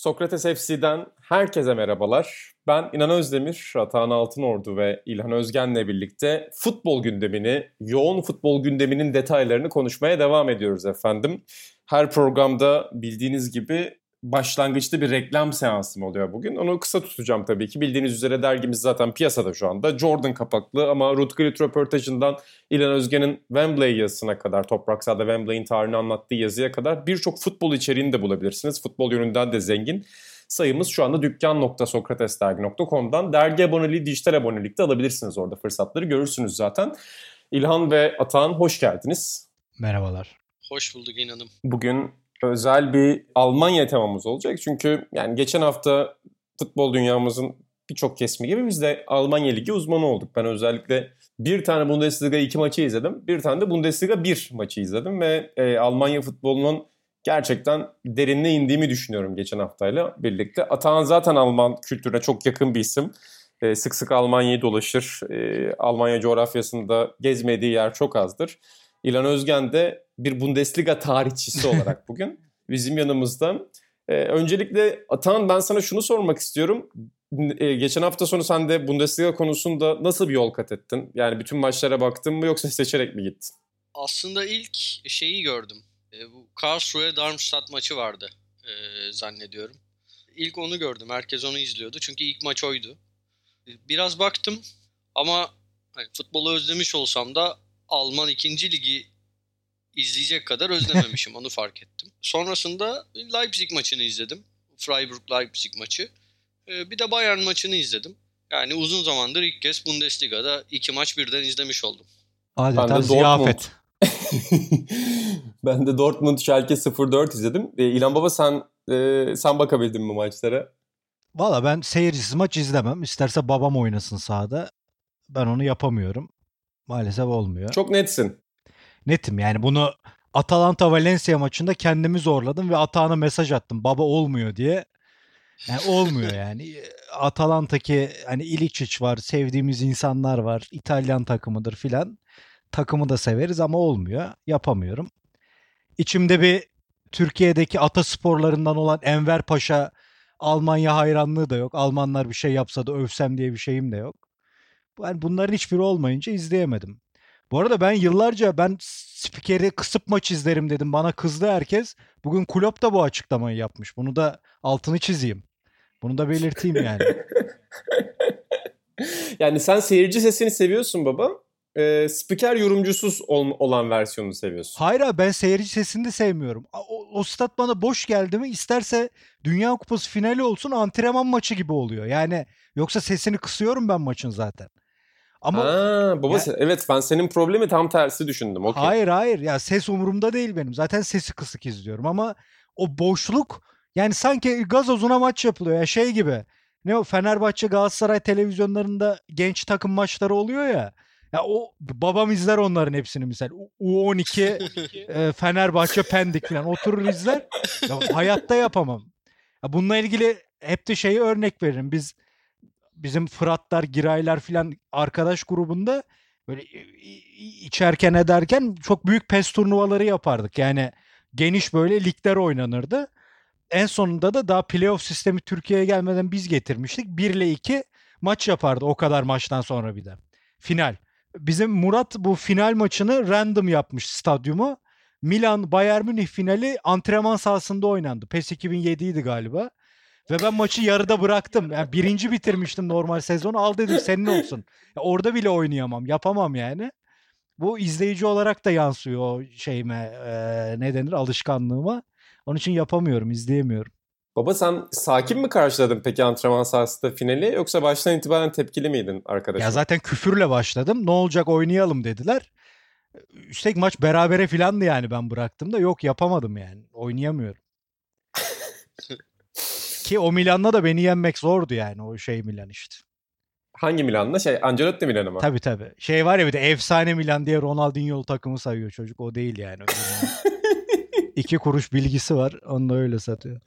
Sokrates FC'den herkese merhabalar. Ben İnan Özdemir, Atahan Altınordu ve İlhan Özgen'le birlikte futbol gündemini, yoğun futbol gündeminin detaylarını konuşmaya devam ediyoruz efendim. Her programda bildiğiniz gibi başlangıçta bir reklam seansım oluyor bugün. Onu kısa tutacağım tabii ki. Bildiğiniz üzere dergimiz zaten piyasada şu anda. Jordan kapaklı ama Ruth Gullit röportajından İlhan Özgen'in Wembley yazısına kadar, Toprak Sahada Wembley'in tarihini anlattığı yazıya kadar birçok futbol içeriğini de bulabilirsiniz. Futbol yönünden de zengin. Sayımız şu anda dükkan.sokratesdergi.com'dan. Dergi aboneliği, dijital abonelikte alabilirsiniz orada fırsatları görürsünüz zaten. İlhan ve Atahan hoş geldiniz. Merhabalar. Hoş bulduk inanım. Bugün özel bir Almanya temamız olacak. Çünkü yani geçen hafta futbol dünyamızın birçok kesimi gibi biz de Almanya Ligi uzmanı olduk. Ben özellikle bir tane Bundesliga iki maçı izledim. Bir tane de Bundesliga bir maçı izledim ve e, Almanya futbolunun gerçekten derinine indiğimi düşünüyorum geçen haftayla birlikte. Atahan zaten Alman kültürüne çok yakın bir isim. E, sık sık Almanya'yı dolaşır. E, Almanya coğrafyasında gezmediği yer çok azdır. İlan Özgen de bir Bundesliga tarihçisi olarak bugün bizim yanımızda. Ee, öncelikle Atan ben sana şunu sormak istiyorum. Ee, geçen hafta sonu sen de Bundesliga konusunda nasıl bir yol kat ettin? Yani bütün maçlara baktın mı yoksa seçerek mi gittin? Aslında ilk şeyi gördüm. E, bu Karlsruhe Darmstadt maçı vardı e, zannediyorum. İlk onu gördüm. Herkes onu izliyordu. Çünkü ilk maç oydu. E, biraz baktım ama hani, futbolu özlemiş olsam da Alman ikinci ligi izleyecek kadar özlememişim onu fark ettim. Sonrasında Leipzig maçını izledim. Freiburg-Leipzig maçı. Ee, bir de Bayern maçını izledim. Yani uzun zamandır ilk kez Bundesliga'da iki maç birden izlemiş oldum. Adeta ben de ziyafet. ben de Dortmund Schalke 04 izledim. Ee, İlhan Baba sen e, sen bakabildin mi maçlara? Valla ben seyircisiz maç izlemem. İsterse babam oynasın sahada. Ben onu yapamıyorum. Maalesef olmuyor. Çok netsin. Netim yani bunu Atalanta Valencia maçında kendimi zorladım ve Atağan'a mesaj attım. Baba olmuyor diye. Yani olmuyor yani. Atalanta'ki hani İliçiç var, sevdiğimiz insanlar var, İtalyan takımıdır filan. Takımı da severiz ama olmuyor. Yapamıyorum. İçimde bir Türkiye'deki ata sporlarından olan Enver Paşa Almanya hayranlığı da yok. Almanlar bir şey yapsa da övsem diye bir şeyim de yok. Yani bunların hiçbiri olmayınca izleyemedim. Bu arada ben yıllarca ben spikeri kısıp maç izlerim dedim. Bana kızdı herkes. Bugün Klopp da bu açıklamayı yapmış. Bunu da altını çizeyim. Bunu da belirteyim yani. yani sen seyirci sesini seviyorsun baba. E, spiker yorumcusuz ol, olan versiyonunu seviyorsun. Hayır abi ben seyirci sesini de sevmiyorum. O, o stat bana boş geldi mi isterse Dünya Kupası finali olsun antrenman maçı gibi oluyor. Yani yoksa sesini kısıyorum ben maçın zaten. Ama Aa, baba ya, evet ben senin problemi tam tersi düşündüm. Okay. Hayır hayır ya ses umurumda değil benim. Zaten sesi kısık izliyorum ama o boşluk yani sanki gazozuna maç yapılıyor ya şey gibi. Ne o Fenerbahçe Galatasaray televizyonlarında genç takım maçları oluyor ya. Ya o babam izler onların hepsini misal. U12 e, Fenerbahçe Pendik falan oturur izler. Ya, hayatta yapamam. Ya bununla ilgili hep de şeyi örnek veririm. Biz bizim Fıratlar, Giraylar filan arkadaş grubunda böyle içerken ederken çok büyük PES turnuvaları yapardık. Yani geniş böyle ligler oynanırdı. En sonunda da daha playoff sistemi Türkiye'ye gelmeden biz getirmiştik. 1 ile 2 maç yapardı o kadar maçtan sonra bir de. Final. Bizim Murat bu final maçını random yapmış stadyumu. Milan Bayern Münih finali antrenman sahasında oynandı. PES 2007 idi galiba. Ve ben maçı yarıda bıraktım. Yani birinci bitirmiştim normal sezonu. Al dedim senin olsun. Ya orada bile oynayamam. Yapamam yani. Bu izleyici olarak da yansıyor o şeyime e, ne denir alışkanlığıma. Onun için yapamıyorum, izleyemiyorum. Baba sen sakin mi karşıladın peki antrenman sahasında finali yoksa baştan itibaren tepkili miydin arkadaşım? Ya zaten küfürle başladım. Ne olacak oynayalım dediler. Üstelik maç berabere filandı yani ben bıraktım da yok yapamadım yani. Oynayamıyorum. Ki o Milan'la da beni yenmek zordu yani o şey Milan işte. Hangi Milan'la? Şey Ancelotti Milan'ı mı? Tabii tabii. Şey var ya bir de efsane Milan diye Ronaldinho takımı sayıyor çocuk. O değil yani. iki kuruş bilgisi var. Onu da öyle satıyor.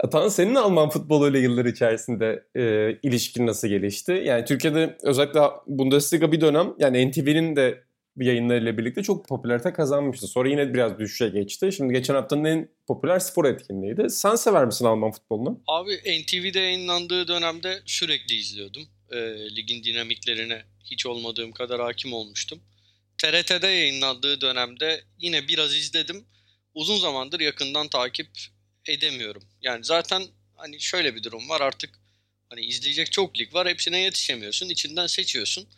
Atan senin Alman futboluyla yıllar içerisinde e, ilişkin nasıl gelişti? Yani Türkiye'de özellikle Bundesliga bir dönem yani NTV'nin de yayınlarıyla birlikte çok popülarite kazanmıştı. Sonra yine biraz düşüşe geçti. Şimdi geçen haftanın en popüler spor etkinliğiydi. Sen sever misin Alman futbolunu? Abi NTV'de yayınlandığı dönemde sürekli izliyordum. E, ligin dinamiklerine hiç olmadığım kadar hakim olmuştum. TRT'de yayınlandığı dönemde yine biraz izledim. Uzun zamandır yakından takip edemiyorum. Yani zaten hani şöyle bir durum var artık hani izleyecek çok lig var hepsine yetişemiyorsun. İçinden seçiyorsun,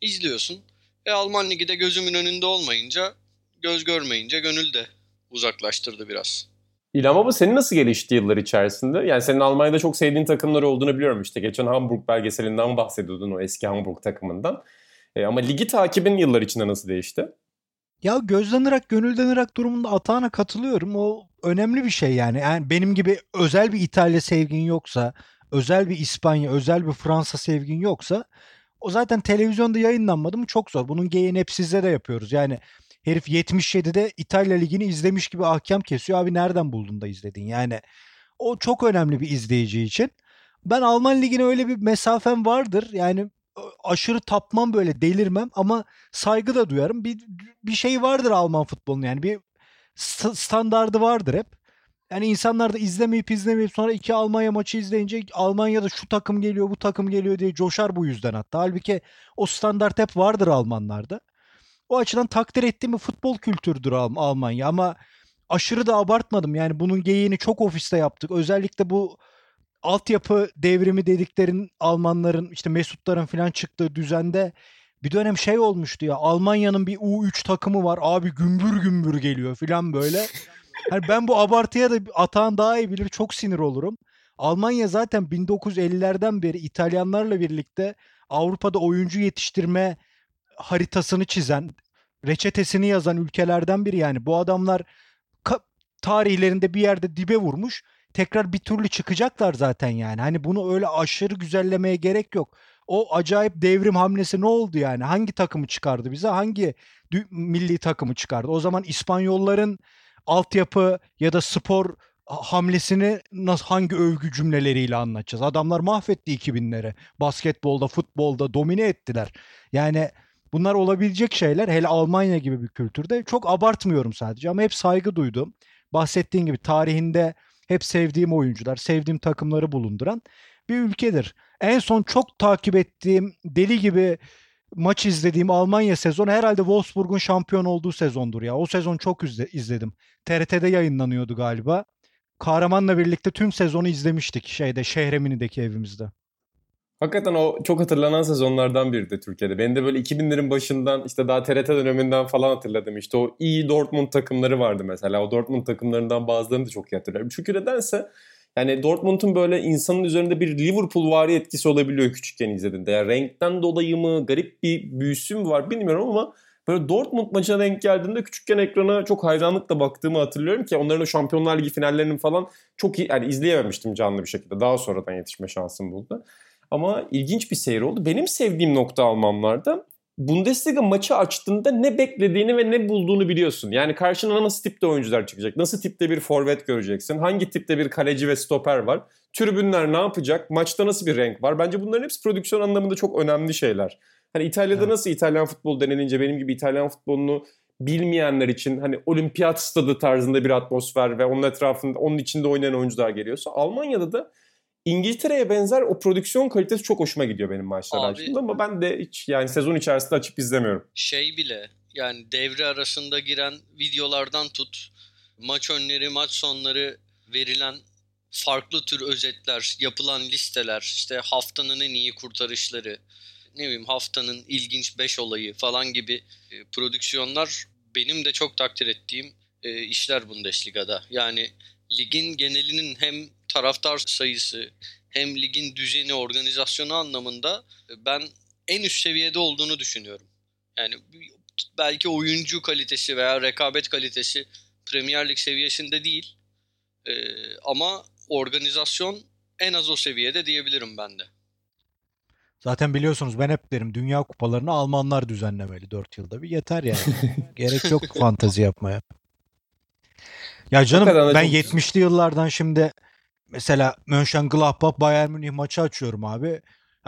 izliyorsun. E Alman Ligi de gözümün önünde olmayınca, göz görmeyince gönül de uzaklaştırdı biraz. İlham Baba senin nasıl gelişti yıllar içerisinde? Yani senin Almanya'da çok sevdiğin takımlar olduğunu biliyorum işte. Geçen Hamburg belgeselinden bahsediyordun o eski Hamburg takımından. E, ama ligi takibin yıllar içinde nasıl değişti? Ya gözden ırak, gönülden ırak durumunda Atağan'a katılıyorum. O önemli bir şey yani. yani. Benim gibi özel bir İtalya sevgin yoksa, özel bir İspanya, özel bir Fransa sevgin yoksa o zaten televizyonda yayınlanmadı mı çok zor. Bunun geyiğini hep sizde de yapıyoruz. Yani herif 77'de İtalya Ligi'ni izlemiş gibi ahkam kesiyor. Abi nereden buldun da izledin? Yani o çok önemli bir izleyici için. Ben Alman Ligi'ne öyle bir mesafem vardır. Yani aşırı tapmam böyle delirmem ama saygı da duyarım. Bir bir şey vardır Alman futbolunun yani bir standardı vardır hep. Yani insanlar da izlemeyip izlemeyip sonra iki Almanya maçı izleyince Almanya'da şu takım geliyor bu takım geliyor diye coşar bu yüzden hatta. Halbuki o standart hep vardır Almanlarda. O açıdan takdir ettiğim bir futbol kültürdür Almanya ama aşırı da abartmadım. Yani bunun geyiğini çok ofiste yaptık. Özellikle bu altyapı devrimi dediklerin Almanların işte Mesutların falan çıktığı düzende bir dönem şey olmuştu ya Almanya'nın bir U3 takımı var abi gümbür gümbür geliyor falan böyle. Hani ben bu abartıya da Atahan daha iyi bilir çok sinir olurum. Almanya zaten 1950'lerden beri İtalyanlarla birlikte Avrupa'da oyuncu yetiştirme haritasını çizen, reçetesini yazan ülkelerden biri yani. Bu adamlar tarihlerinde bir yerde dibe vurmuş tekrar bir türlü çıkacaklar zaten yani. Hani bunu öyle aşırı güzellemeye gerek yok. O acayip devrim hamlesi ne oldu yani? Hangi takımı çıkardı bize? Hangi milli takımı çıkardı? O zaman İspanyolların altyapı ya da spor hamlesini nasıl hangi övgü cümleleriyle anlatacağız? Adamlar mahvetti 2000'leri. Basketbolda, futbolda domine ettiler. Yani bunlar olabilecek şeyler hele Almanya gibi bir kültürde çok abartmıyorum sadece ama hep saygı duydum. Bahsettiğin gibi tarihinde hep sevdiğim oyuncular, sevdiğim takımları bulunduran bir ülkedir. En son çok takip ettiğim, deli gibi maç izlediğim Almanya sezonu herhalde Wolfsburg'un şampiyon olduğu sezondur ya. O sezon çok izledim. TRT'de yayınlanıyordu galiba. Kahraman'la birlikte tüm sezonu izlemiştik şeyde Şehremini'deki evimizde. Hakikaten o çok hatırlanan sezonlardan biri de Türkiye'de. Ben de böyle 2000'lerin başından işte daha TRT döneminden falan hatırladım. İşte o iyi Dortmund takımları vardı mesela. O Dortmund takımlarından bazılarını da çok iyi hatırlıyorum. Çünkü nedense yani Dortmund'un böyle insanın üzerinde bir Liverpool vari etkisi olabiliyor küçükken izlediğinde. Yani renkten dolayı mı garip bir büyüsü mü var bilmiyorum ama böyle Dortmund maçına denk geldiğinde küçükken ekrana çok hayranlıkla baktığımı hatırlıyorum ki onların o Şampiyonlar Ligi finallerinin falan çok iyi yani izleyememiştim canlı bir şekilde. Daha sonradan yetişme şansım buldu. Ama ilginç bir seyir oldu. Benim sevdiğim nokta Almanlarda Bundesliga maçı açtığında ne beklediğini ve ne bulduğunu biliyorsun. Yani karşına nasıl tipte oyuncular çıkacak? Nasıl tipte bir forvet göreceksin? Hangi tipte bir kaleci ve stoper var? Tribünler ne yapacak? Maçta nasıl bir renk var? Bence bunların hepsi prodüksiyon anlamında çok önemli şeyler. Hani İtalya'da evet. nasıl İtalyan futbol denilince benim gibi İtalyan futbolunu bilmeyenler için hani olimpiyat stadı tarzında bir atmosfer ve onun etrafında onun içinde oynayan oyuncular geliyorsa Almanya'da da İngiltere'ye benzer o prodüksiyon kalitesi çok hoşuma gidiyor benim maçlar açtığımda ama ben de hiç yani sezon içerisinde açıp izlemiyorum. Şey bile yani devre arasında giren videolardan tut maç önleri maç sonları verilen farklı tür özetler, yapılan listeler, işte haftanın en iyi kurtarışları, ne bileyim haftanın ilginç 5 olayı falan gibi e, prodüksiyonlar benim de çok takdir ettiğim e, işler Bundesliga'da. Yani ligin genelinin hem taraftar sayısı hem ligin düzeni, organizasyonu anlamında e, ben en üst seviyede olduğunu düşünüyorum. Yani belki oyuncu kalitesi veya rekabet kalitesi Premier Lig seviyesinde değil. Ee, ama organizasyon en az o seviyede diyebilirim ben de. Zaten biliyorsunuz ben hep derim Dünya Kupalarını Almanlar düzenlemeli 4 yılda bir. Yeter yani. Gerek yok fantezi yapmaya. Ya canım ben çok- 70'li yıllardan şimdi mesela Mönchengladbach Bayern Münih maçı açıyorum abi.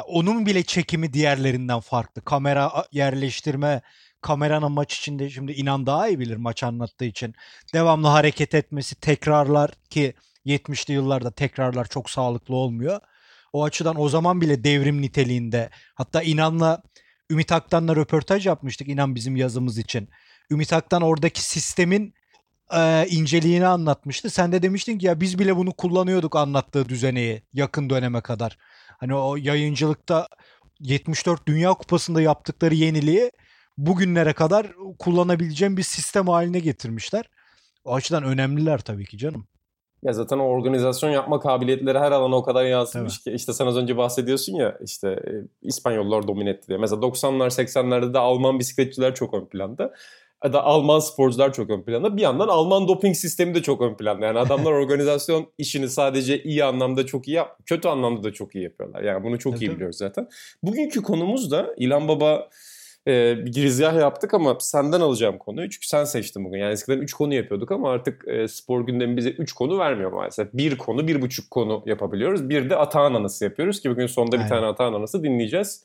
Onun bile çekimi diğerlerinden farklı. Kamera yerleştirme, kameranın maç içinde şimdi inan daha iyi bilir maç anlattığı için. Devamlı hareket etmesi, tekrarlar ki 70'li yıllarda tekrarlar çok sağlıklı olmuyor. O açıdan o zaman bile devrim niteliğinde. Hatta İnan'la Ümit Aktan'la röportaj yapmıştık İnan bizim yazımız için. Ümit Aktan oradaki sistemin e, inceliğini anlatmıştı. Sen de demiştin ki ya biz bile bunu kullanıyorduk anlattığı düzeneyi yakın döneme kadar. Hani o yayıncılıkta 74 Dünya Kupası'nda yaptıkları yeniliği bugünlere kadar kullanabileceğim bir sistem haline getirmişler. O açıdan önemliler tabii ki canım. Ya zaten o organizasyon yapma kabiliyetleri her alana o kadar yansımış ki işte sen az önce bahsediyorsun ya işte e, İspanyollar domine etti diye. Mesela 90'lar 80'lerde de Alman bisikletçiler çok ön planda. Da Alman sporcular çok ön planda. Bir yandan Alman doping sistemi de çok ön planda. Yani adamlar organizasyon işini sadece iyi anlamda çok iyi yap, kötü anlamda da çok iyi yapıyorlar. Yani bunu çok Tabii, iyi biliyoruz zaten. Bugünkü konumuz da İlhan Baba e, bir girizgah yaptık ama senden alacağım konuyu. Çünkü sen seçtin bugün. Yani eskiden 3 konu yapıyorduk ama artık e, spor gündemi bize 3 konu vermiyor maalesef. Bir konu, bir buçuk konu yapabiliyoruz. Bir de Atağan Anası yapıyoruz ki bugün sonunda bir Aynen. tane Atağan Anası dinleyeceğiz.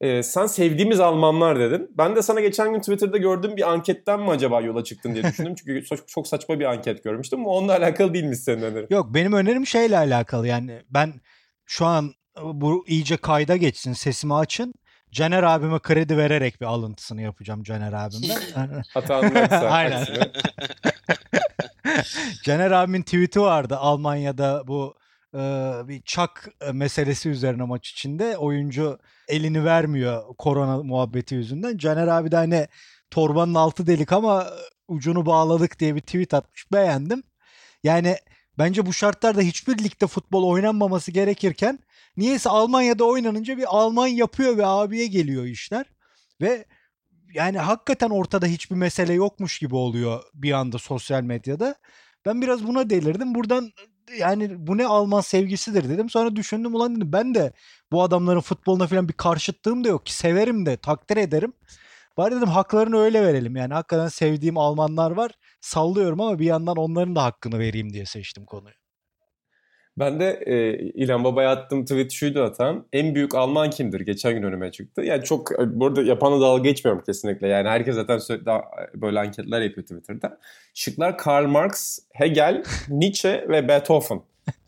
E, sen sevdiğimiz Almanlar dedin. Ben de sana geçen gün Twitter'da gördüğüm bir anketten mi acaba yola çıktın diye düşündüm. Çünkü çok, çok saçma bir anket görmüştüm. ama Onunla alakalı değilmiş senin önerin. Yok benim önerim şeyle alakalı yani ben şu an bu iyice kayda geçsin sesimi açın. Caner abime kredi vererek bir alıntısını yapacağım Caner abimden. Aksa- Aynen. Caner abimin tweet'i vardı Almanya'da bu e, bir çak meselesi üzerine maç içinde oyuncu elini vermiyor korona muhabbeti yüzünden. Caner abi de hani torbanın altı delik ama ucunu bağladık diye bir tweet atmış beğendim. Yani bence bu şartlarda hiçbir ligde futbol oynanmaması gerekirken niyeyse Almanya'da oynanınca bir Alman yapıyor ve abiye geliyor işler. Ve yani hakikaten ortada hiçbir mesele yokmuş gibi oluyor bir anda sosyal medyada. Ben biraz buna delirdim. Buradan yani bu ne Alman sevgisidir dedim. Sonra düşündüm ulan dedim ben de bu adamların futboluna falan bir karşıtlığım da yok ki. Severim de takdir ederim. Bari dedim haklarını öyle verelim. Yani hakikaten sevdiğim Almanlar var. Sallıyorum ama bir yandan onların da hakkını vereyim diye seçtim konuyu. Ben de e, İlhan Baba'ya attığım tweet şuydu atan. En büyük Alman kimdir? Geçen gün önüme çıktı. Yani çok e, burada yapanı dalga geçmiyorum kesinlikle. Yani herkes zaten sürekli böyle anketler yapıyor Twitter'da. Şıklar Karl Marx, Hegel, Nietzsche ve Beethoven.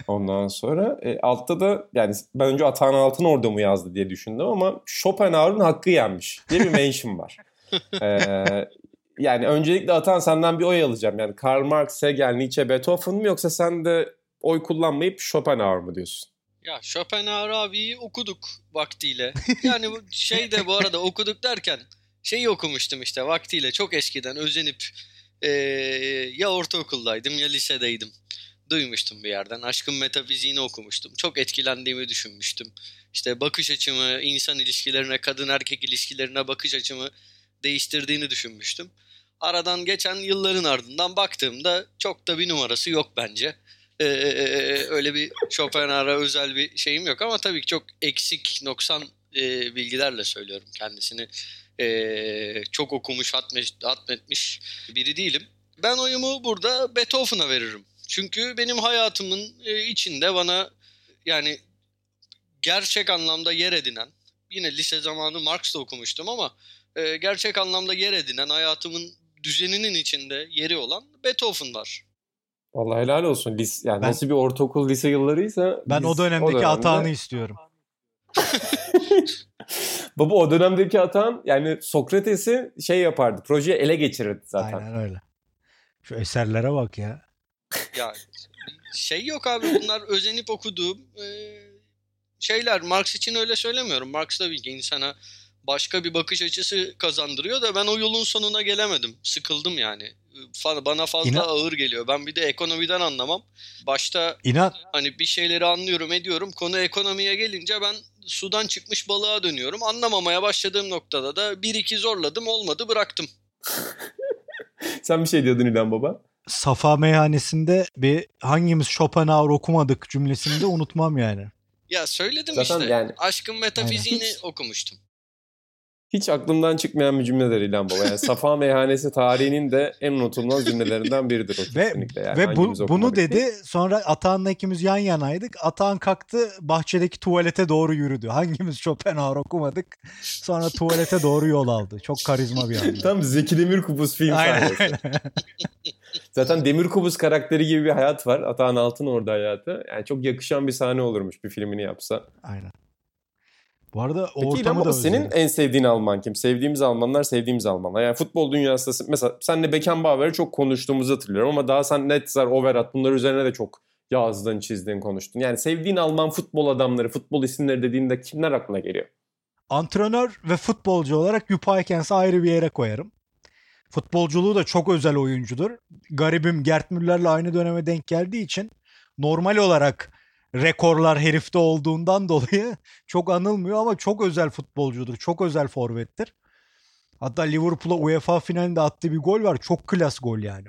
Ondan sonra e, altta da yani ben önce Atahan Altın orada mı yazdı diye düşündüm ama Schopenhauer'ın hakkı yenmiş diye bir mention var. Ee, yani öncelikle Atan senden bir oy alacağım. Yani Karl Marx, Hegel, Nietzsche, Beethoven mı yoksa sen de oy kullanmayıp Schopenhauer mı diyorsun? Ya Schopenhauer abiyi okuduk vaktiyle. Yani bu şey de bu arada okuduk derken şeyi okumuştum işte vaktiyle çok eskiden özenip eee, ya ortaokuldaydım ya lisedeydim. Duymuştum bir yerden. Aşkın metafiziğini okumuştum. Çok etkilendiğimi düşünmüştüm. İşte bakış açımı, insan ilişkilerine, kadın erkek ilişkilerine bakış açımı değiştirdiğini düşünmüştüm. Aradan geçen yılların ardından baktığımda çok da bir numarası yok bence. Ee, öyle bir Schopenhauer'a özel bir şeyim yok ama tabii ki çok eksik, noksan e, bilgilerle söylüyorum kendisini. Ee, çok okumuş, hatmetmiş, hatmetmiş biri değilim. Ben oyumu burada Beethoven'a veririm. Çünkü benim hayatımın e, içinde bana yani gerçek anlamda yer edinen, yine lise zamanı Marx'ta okumuştum ama e, gerçek anlamda yer edinen hayatımın düzeninin içinde yeri olan Beethoven var. Vallahi helal olsun. Lis, yani Ben- nasıl bir ortaokul lise yıllarıysa Ben biz o dönemdeki dönemde- hatanı istiyorum. Baba o dönemdeki Atan yani Sokrates'i şey yapardı. Projeyi ele geçirirdi zaten. Aynen öyle. Şu eserlere bak ya. Ya şey yok abi bunlar özenip okuduğum e, şeyler. Marx için öyle söylemiyorum. Marx tabii ki insana başka bir bakış açısı kazandırıyor da ben o yolun sonuna gelemedim. Sıkıldım yani. Bana fazla İnan- ağır geliyor. Ben bir de ekonomiden anlamam. Başta İnan hani bir şeyleri anlıyorum ediyorum. Konu ekonomiye gelince ben sudan çıkmış balığa dönüyorum. Anlamamaya başladığım noktada da bir iki zorladım olmadı bıraktım. Sen bir şey diyordun İlhan Baba. Safa meyhanesinde bir hangimiz Schopenhauer okumadık cümlesini de unutmam yani. Ya söyledim Zaten işte. yani- Aşkın metafiziğini Hiç- okumuştum. Hiç aklımdan çıkmayan bir cümleler İlhan Baba. Yani Safa Meyhanesi tarihinin de en unutulmaz cümlelerinden biridir o Ve, kesinlikle. Yani ve bu, bunu dedi sonra Atahan'la ikimiz yan yanaydık. Atahan kalktı bahçedeki tuvalete doğru yürüdü. Hangimiz Schopenhauer okumadık. Sonra tuvalete doğru yol aldı. Çok karizma bir anda. Tam Zeki Demirkubuz film sahnesi. Zaten Demirkubuz karakteri gibi bir hayat var. Atahan Altın orada hayatı. Yani çok yakışan bir sahne olurmuş bir filmini yapsa. Aynen. Bu arada o Peki ortamı da senin özledim. en sevdiğin Alman kim? Sevdiğimiz Almanlar, sevdiğimiz Almanlar. Yani futbol dünyasında mesela senle Beckenbauer'ı çok konuştuğumuzu hatırlıyorum ama daha sen Netzer, Overath bunlar üzerine de çok yazdın, çizdin, konuştun. Yani sevdiğin Alman futbol adamları, futbol isimleri dediğinde kimler aklına geliyor? Antrenör ve futbolcu olarak Jupp Heynckes'i ayrı bir yere koyarım. Futbolculuğu da çok özel oyuncudur. Garibim Gerd Müller'le aynı döneme denk geldiği için normal olarak rekorlar herifte olduğundan dolayı çok anılmıyor ama çok özel futbolcudur. Çok özel forvettir. Hatta Liverpool'a UEFA finalinde attığı bir gol var. Çok klas gol yani.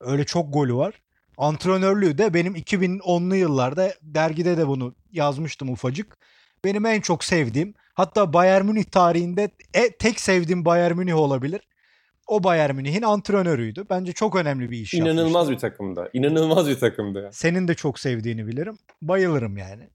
Öyle çok golü var. Antrenörlüğü de benim 2010'lu yıllarda dergide de bunu yazmıştım ufacık. Benim en çok sevdiğim hatta Bayern Münih tarihinde e, tek sevdiğim Bayern Münih olabilir. O Bayern Münih'in antrenörüydü. Bence çok önemli bir iş İnanılmaz yapmıştı. bir takımda. İnanılmaz bir takımda. ya. Senin de çok sevdiğini bilirim. Bayılırım yani.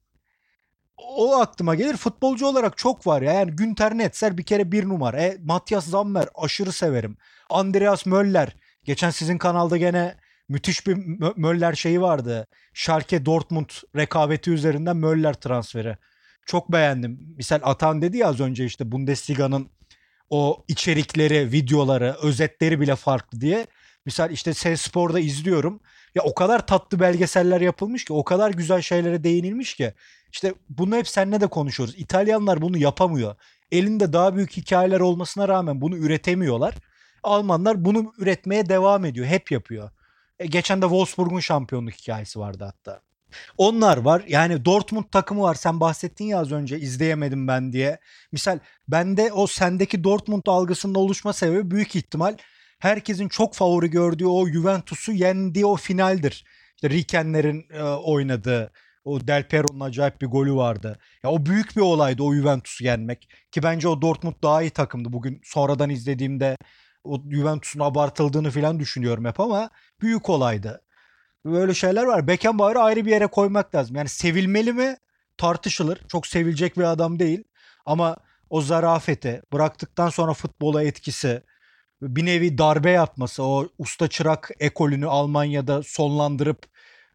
O aklıma gelir. Futbolcu olarak çok var ya. Yani Günter Netzer bir kere bir numara. E, Matthias Zammer aşırı severim. Andreas Möller. Geçen sizin kanalda gene müthiş bir Mö- Möller şeyi vardı. Schalke Dortmund rekabeti üzerinden Möller transferi. Çok beğendim. Misal Atan dedi ya az önce işte Bundesliga'nın o içerikleri, videoları, özetleri bile farklı diye. Misal işte Ses Spor'da izliyorum. Ya o kadar tatlı belgeseller yapılmış ki, o kadar güzel şeylere değinilmiş ki. İşte bunu hep seninle de konuşuyoruz. İtalyanlar bunu yapamıyor. Elinde daha büyük hikayeler olmasına rağmen bunu üretemiyorlar. Almanlar bunu üretmeye devam ediyor. Hep yapıyor. E, geçen de Wolfsburg'un şampiyonluk hikayesi vardı hatta. Onlar var. Yani Dortmund takımı var. Sen bahsettin ya az önce izleyemedim ben diye. Misal bende o sendeki Dortmund algısının oluşma sebebi büyük ihtimal herkesin çok favori gördüğü o Juventus'u yendiği o finaldir. İşte Rikenler'in e, oynadığı o Del Piero'nun acayip bir golü vardı. Ya o büyük bir olaydı o Juventus'u yenmek. Ki bence o Dortmund daha iyi takımdı. Bugün sonradan izlediğimde o Juventus'un abartıldığını falan düşünüyorum hep ama büyük olaydı. Böyle şeyler var. Beckenbauer'ı ayrı bir yere koymak lazım. Yani sevilmeli mi? Tartışılır. Çok sevilecek bir adam değil. Ama o zarafeti, bıraktıktan sonra futbola etkisi, bir nevi darbe yapması, o usta çırak ekolünü Almanya'da sonlandırıp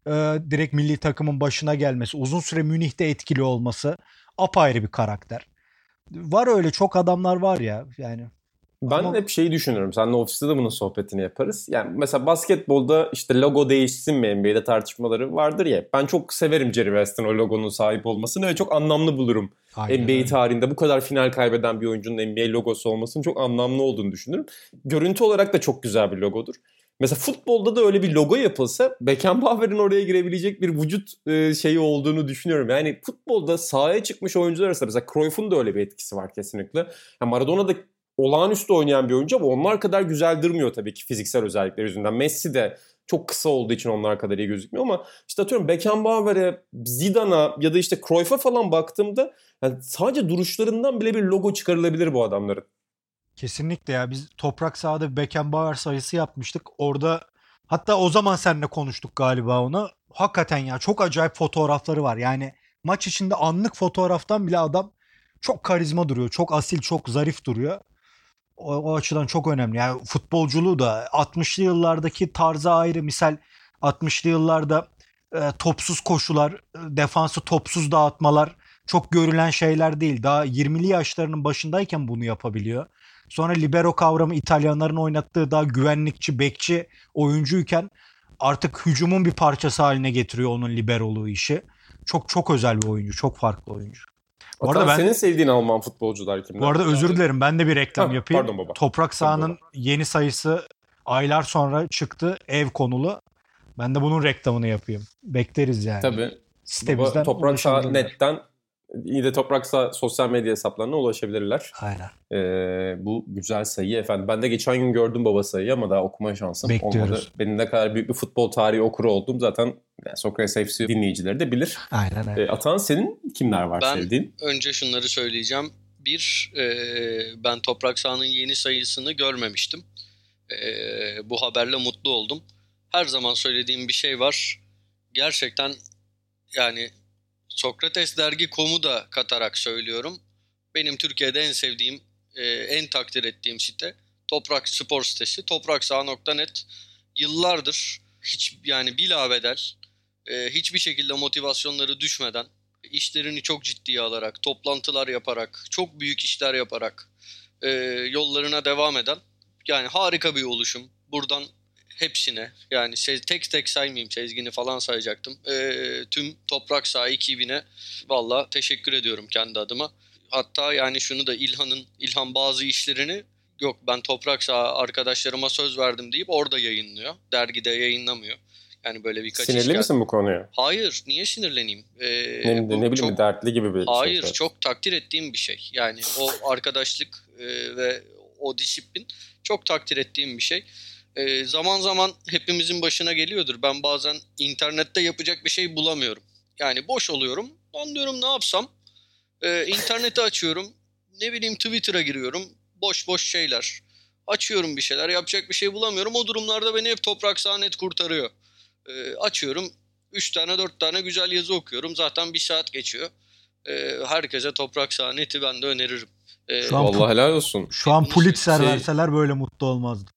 e, direkt milli takımın başına gelmesi, uzun süre Münih'te etkili olması apayrı bir karakter. Var öyle çok adamlar var ya yani. Ben Ama- hep şeyi düşünüyorum. Seninle ofiste de bunun sohbetini yaparız. Yani mesela basketbolda işte logo değişsin mi NBA'de tartışmaları vardır ya. Ben çok severim Jerry West'in o logonun sahip olmasını ve çok anlamlı bulurum. Aynen NBA tarihinde bu kadar final kaybeden bir oyuncunun NBA logosu olmasının çok anlamlı olduğunu düşünürüm. Görüntü olarak da çok güzel bir logodur. Mesela futbolda da öyle bir logo yapılsa Beckenbauer'ın oraya girebilecek bir vücut e, şeyi olduğunu düşünüyorum. Yani futbolda sahaya çıkmış oyuncular arasında mesela Cruyff'un da öyle bir etkisi var kesinlikle. Yani Maradona da olağanüstü oynayan bir oyuncu ama onlar kadar güzel durmuyor tabii ki fiziksel özellikleri yüzünden. Messi de çok kısa olduğu için onlar kadar iyi gözükmüyor ama işte atıyorum Beckenbauer'e, Zidane'a ya da işte Cruyff'a falan baktığımda yani sadece duruşlarından bile bir logo çıkarılabilir bu adamların. Kesinlikle ya biz toprak sahada Beckenbauer sayısı yapmıştık. Orada hatta o zaman seninle konuştuk galiba onu. Hakikaten ya çok acayip fotoğrafları var. Yani maç içinde anlık fotoğraftan bile adam çok karizma duruyor. Çok asil, çok zarif duruyor. O, o açıdan çok önemli. Yani futbolculuğu da 60'lı yıllardaki tarzı ayrı. Misal 60'lı yıllarda e, topsuz koşular, e, defansı topsuz dağıtmalar çok görülen şeyler değil. Daha 20'li yaşlarının başındayken bunu yapabiliyor. Sonra libero kavramı İtalyanların oynattığı daha güvenlikçi, bekçi oyuncuyken artık hücumun bir parçası haline getiriyor onun liberoluğu işi. Çok çok özel bir oyuncu, çok farklı oyuncu. Bu arada ben senin sevdiğin Alman futbolcular kimler? bu arada özür dilerim ben de bir reklam Ha, yapayım. pardon baba. Toprak baba. yeni sayısı aylar sonra çıktı ev konulu. Ben de bunun reklamını yapayım. Bekleriz yani. Tabii. Baba, Toprak Sağ. Net'ten yine de Topraksa sosyal medya hesaplarına ulaşabilirler. Aynen. Ee, bu güzel sayı efendim. Ben de geçen gün gördüm baba sayıyı ama daha okuma şansım Bekliyoruz. olmadı. Benim ne kadar büyük bir futbol tarihi okuru olduğum zaten yani Sokrates FC dinleyicileri de bilir. Aynen Ee, öyle. Atan senin kimler var Ben- sevdiğin? Önce şunları söyleyeceğim. Bir, e, ben Toprak Sahan'ın yeni sayısını görmemiştim. E, bu haberle mutlu oldum. Her zaman söylediğim bir şey var. Gerçekten yani Sokrates dergi komu da katarak söylüyorum. Benim Türkiye'de en sevdiğim, e, en takdir ettiğim site Toprak Spor sitesi. Topraksaha.net yıllardır hiç yani bilabedel e, hiçbir şekilde motivasyonları düşmeden işlerini çok ciddiye alarak, toplantılar yaparak, çok büyük işler yaparak e, yollarına devam eden yani harika bir oluşum. Buradan hepsine yani Se- tek tek saymayayım Sezgin'i falan sayacaktım. E, tüm Toprak Saha ekibine valla teşekkür ediyorum kendi adıma. Hatta yani şunu da İlhan'ın İlhan bazı işlerini yok ben Toprak Saha arkadaşlarıma söz verdim deyip orada yayınlıyor. Dergide yayınlamıyor. Yani böyle birkaç Sinirli geldi. misin bu konuya? Hayır, niye sinirleneyim? Ee, Ne, bu ne bileyim çok- dertli gibi bir Hayır, şey. çok takdir ettiğim bir şey. Yani o arkadaşlık e, ve o disiplin çok takdir ettiğim bir şey. E, zaman zaman hepimizin başına geliyordur. Ben bazen internette yapacak bir şey bulamıyorum. Yani boş oluyorum. Ben diyorum ne yapsam? E, interneti açıyorum. Ne bileyim Twitter'a giriyorum. Boş boş şeyler. Açıyorum bir şeyler. Yapacak bir şey bulamıyorum. O durumlarda beni hep Toprak Sahnet kurtarıyor. E, açıyorum. 3 tane 4 tane güzel yazı okuyorum. Zaten bir saat geçiyor. E, herkese Toprak Sahnet'i ben de öneririm. E, Şu an- Vallahi helal olsun. Şu an Pulitzer Şey- verseler böyle mutlu olmazdım.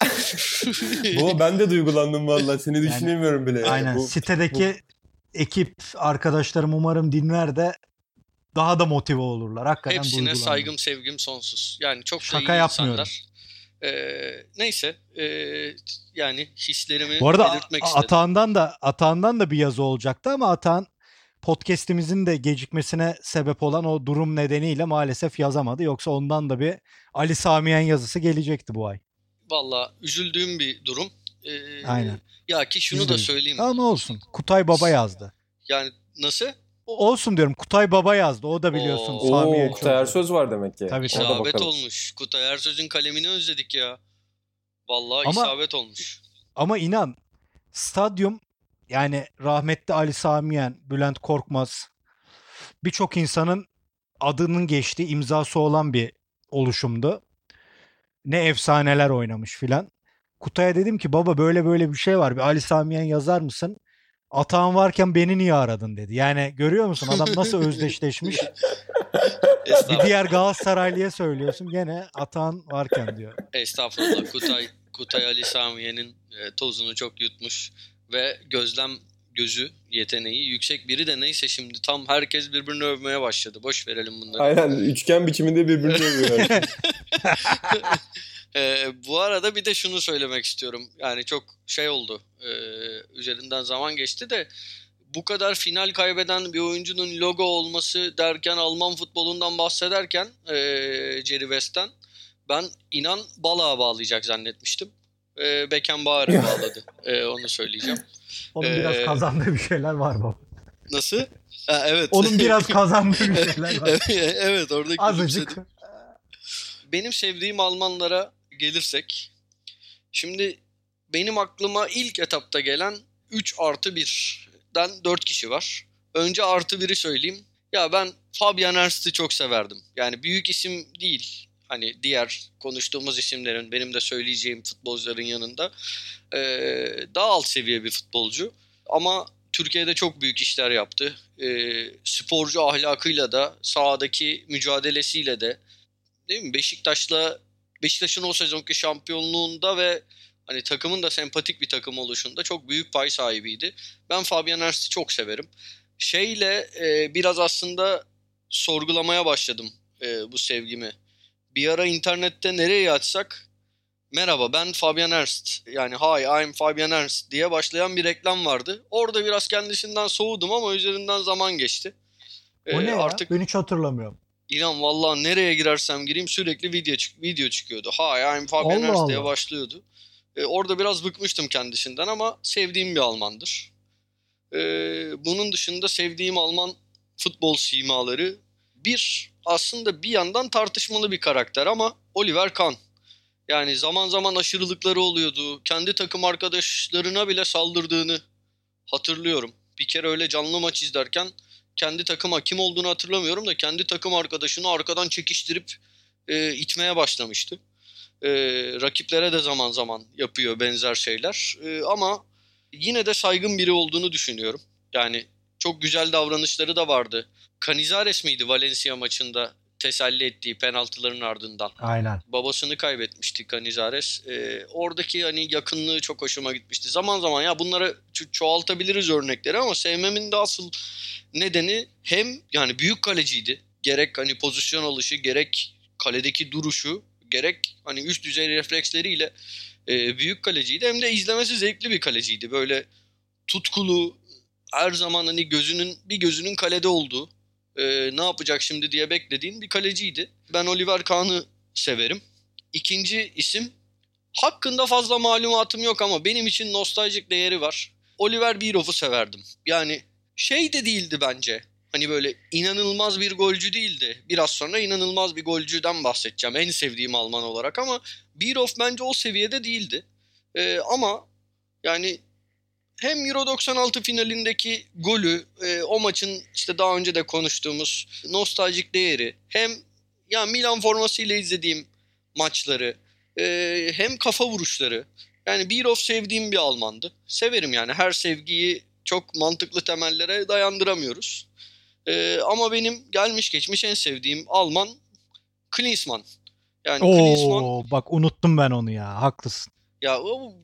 Bu ben de duygulandım vallahi. Seni Yani- düşünemiyorum bile. yani. Aynen. Bu- Sitedeki ekip arkadaşlarım umarım dinler de daha da motive olurlar. Hakikaten Hepsine saygım sevgim sonsuz. Yani çok Şaka iyi yapmıyorum. insanlar. Ee, neyse ee, yani hislerimi Bu arada belirtmek A- istedim. Atağan'dan da Atağan'dan da bir yazı olacaktı ama Atağan podcast'imizin de gecikmesine sebep olan o durum nedeniyle maalesef yazamadı. Yoksa ondan da bir Ali Samiyen yazısı gelecekti bu ay. Valla üzüldüğüm bir durum. Ee, Aynen. Ya ki şunu Biz da söyleyeyim. Ama olsun. Kutay Baba yazdı. Yani nasıl? Olsun diyorum. Kutay Baba yazdı. O da biliyorsun. Oo. Çok- Kutay Ersöz var demek ki. Tabii, İsabet olmuş. Kutay Ersöz'ün kalemini özledik ya. Vallahi Ama- isabet olmuş. Ama inan stadyum yani rahmetli Ali Samiyen, Bülent Korkmaz birçok insanın adının geçtiği imzası olan bir oluşumdu. Ne efsaneler oynamış filan. Kutay'a dedim ki baba böyle böyle bir şey var. Bir Ali Samiyen yazar mısın? Atağın varken beni niye aradın dedi. Yani görüyor musun adam nasıl özdeşleşmiş. Bir diğer Galatasaraylı'ya söylüyorsun gene Atağın varken diyor. Estağfurullah. Kutay, Kutay Ali Samiye'nin e, tozunu çok yutmuş ve gözlem gözü yeteneği yüksek biri de neyse şimdi tam herkes birbirini övmeye başladı. Boş verelim bunları. Aynen üçgen biçiminde birbirini övüyor. Ee, bu arada bir de şunu söylemek istiyorum. Yani çok şey oldu. Ee, üzerinden zaman geçti de bu kadar final kaybeden bir oyuncunun logo olması derken Alman futbolundan bahsederken ee, Jerry West'ten ben inan balığa bağlayacak zannetmiştim. Ee, Beckenbauer'ı bağladı. Ee, onu söyleyeceğim. Onun biraz Ee, kazandığı bir şeyler var baba. Nasıl? Ha, evet. Onun biraz kazandığı bir şeyler var. evet oradaki Azıcık. benim sevdiğim Almanlara gelirsek şimdi benim aklıma ilk etapta gelen 3 artı 1'den 4 kişi var. Önce artı 1'i söyleyeyim. Ya ben Fabian Ernst'i çok severdim. Yani büyük isim değil. Hani diğer konuştuğumuz isimlerin benim de söyleyeceğim futbolcuların yanında. Ee, daha alt seviye bir futbolcu. Ama Türkiye'de çok büyük işler yaptı. Ee, sporcu ahlakıyla da sahadaki mücadelesiyle de değil mi? Beşiktaş'la Beşiktaş'ın o sezonki şampiyonluğunda ve hani takımın da sempatik bir takım oluşunda çok büyük pay sahibiydi. Ben Fabian Ernst'i çok severim. Şeyle e, biraz aslında sorgulamaya başladım e, bu sevgimi. Bir ara internette nereye açsak merhaba ben Fabian Ernst yani hi I'm Fabian Ernst diye başlayan bir reklam vardı. Orada biraz kendisinden soğudum ama üzerinden zaman geçti. O E, ne ya? Artık Ben hiç hatırlamıyorum. İnan vallahi nereye girersem gireyim sürekli video çık video çıkıyordu. Hi I'm Fabian Allah Ernst diye Allah. başlıyordu. E, orada biraz bıkmıştım kendisinden ama sevdiğim bir Almandır. E, bunun dışında sevdiğim Alman futbol simaları. Bir aslında bir yandan tartışmalı bir karakter ama Oliver Kahn. Yani zaman zaman aşırılıkları oluyordu. Kendi takım arkadaşlarına bile saldırdığını hatırlıyorum. Bir kere öyle canlı maç izlerken kendi takıma kim olduğunu hatırlamıyorum da kendi takım arkadaşını arkadan çekiştirip e, itmeye başlamıştı. E, rakiplere de zaman zaman yapıyor benzer şeyler. E, ama yine de saygın biri olduğunu düşünüyorum. Yani çok güzel davranışları da vardı. Canizares miydi Valencia maçında teselli ettiği penaltıların ardından? Aynen. Babasını kaybetmişti Canizares. Ee, oradaki hani yakınlığı çok hoşuma gitmişti. Zaman zaman ya bunları ço- çoğaltabiliriz örnekleri ama sevmemin de asıl nedeni hem yani büyük kaleciydi. Gerek hani pozisyon alışı, gerek kaledeki duruşu, gerek hani üst düzey refleksleriyle e, büyük kaleciydi. Hem de izlemesi zevkli bir kaleciydi. Böyle tutkulu, her zaman hani gözünün bir gözünün kalede olduğu, e, ne yapacak şimdi diye beklediğin bir kaleciydi. Ben Oliver Kahn'ı severim. İkinci isim hakkında fazla malumatım yok ama benim için nostaljik değeri var. Oliver Bierhoff'u severdim. Yani şey de değildi bence. Hani böyle inanılmaz bir golcü değildi. Biraz sonra inanılmaz bir golcüden bahsedeceğim. En sevdiğim Alman olarak ama Bierhoff bence o seviyede değildi. Ee, ama yani hem Euro 96 finalindeki golü, e, o maçın işte daha önce de konuştuğumuz nostaljik değeri, hem ya Milan formasıyla izlediğim maçları, e, hem kafa vuruşları. Yani Bierhoff sevdiğim bir Almandı. Severim yani her sevgiyi çok mantıklı temellere dayandıramıyoruz. E, ama benim gelmiş geçmiş en sevdiğim Alman Klinsmann. Yani Klinsmann Oo bak unuttum ben onu ya. Haklısın. Ya o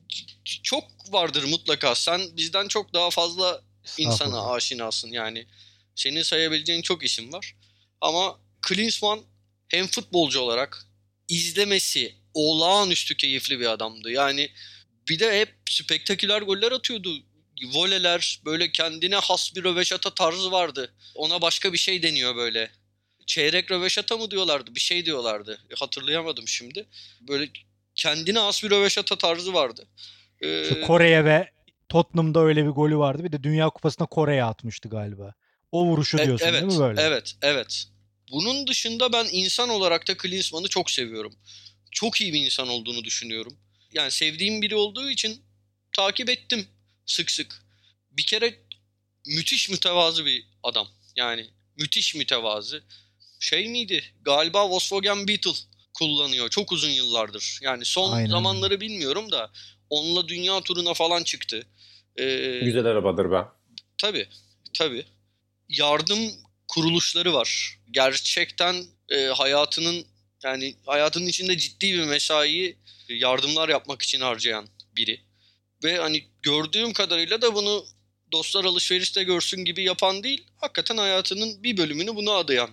çok vardır mutlaka. Sen bizden çok daha fazla insana aşinasın yani. Senin sayabileceğin çok isim var. Ama Klinsmann hem futbolcu olarak izlemesi olağanüstü keyifli bir adamdı. Yani bir de hep spektaküler goller atıyordu. Voleler böyle kendine has bir röveşata tarzı vardı. Ona başka bir şey deniyor böyle. Çeyrek röveşata mı diyorlardı? Bir şey diyorlardı. Hatırlayamadım şimdi. Böyle kendine has bir röveşata tarzı vardı. Ee, Şu Kore'ye ve Tottenham'da öyle bir golü vardı. Bir de Dünya Kupası'na Kore'ye atmıştı galiba. O vuruşu E- diyorsun evet, değil mi böyle? Evet, evet. Bunun dışında ben insan olarak da Klinsmann'ı çok seviyorum. Çok iyi bir insan olduğunu düşünüyorum. Yani sevdiğim biri olduğu için takip ettim sık sık. Bir kere müthiş mütevazı bir adam. Yani müthiş mütevazı. Şey miydi? Galiba Volkswagen Beetle kullanıyor çok uzun yıllardır. Yani son Aynen. zamanları bilmiyorum da onunla dünya turuna falan çıktı. Ee, Güzel arabadır be. Tabii, tabii. Yardım kuruluşları var. Gerçekten e, hayatının yani hayatının içinde ciddi bir mesai yardımlar yapmak için harcayan biri. Ve hani gördüğüm kadarıyla da bunu dostlar alışverişte görsün gibi yapan değil, hakikaten hayatının bir bölümünü buna adayan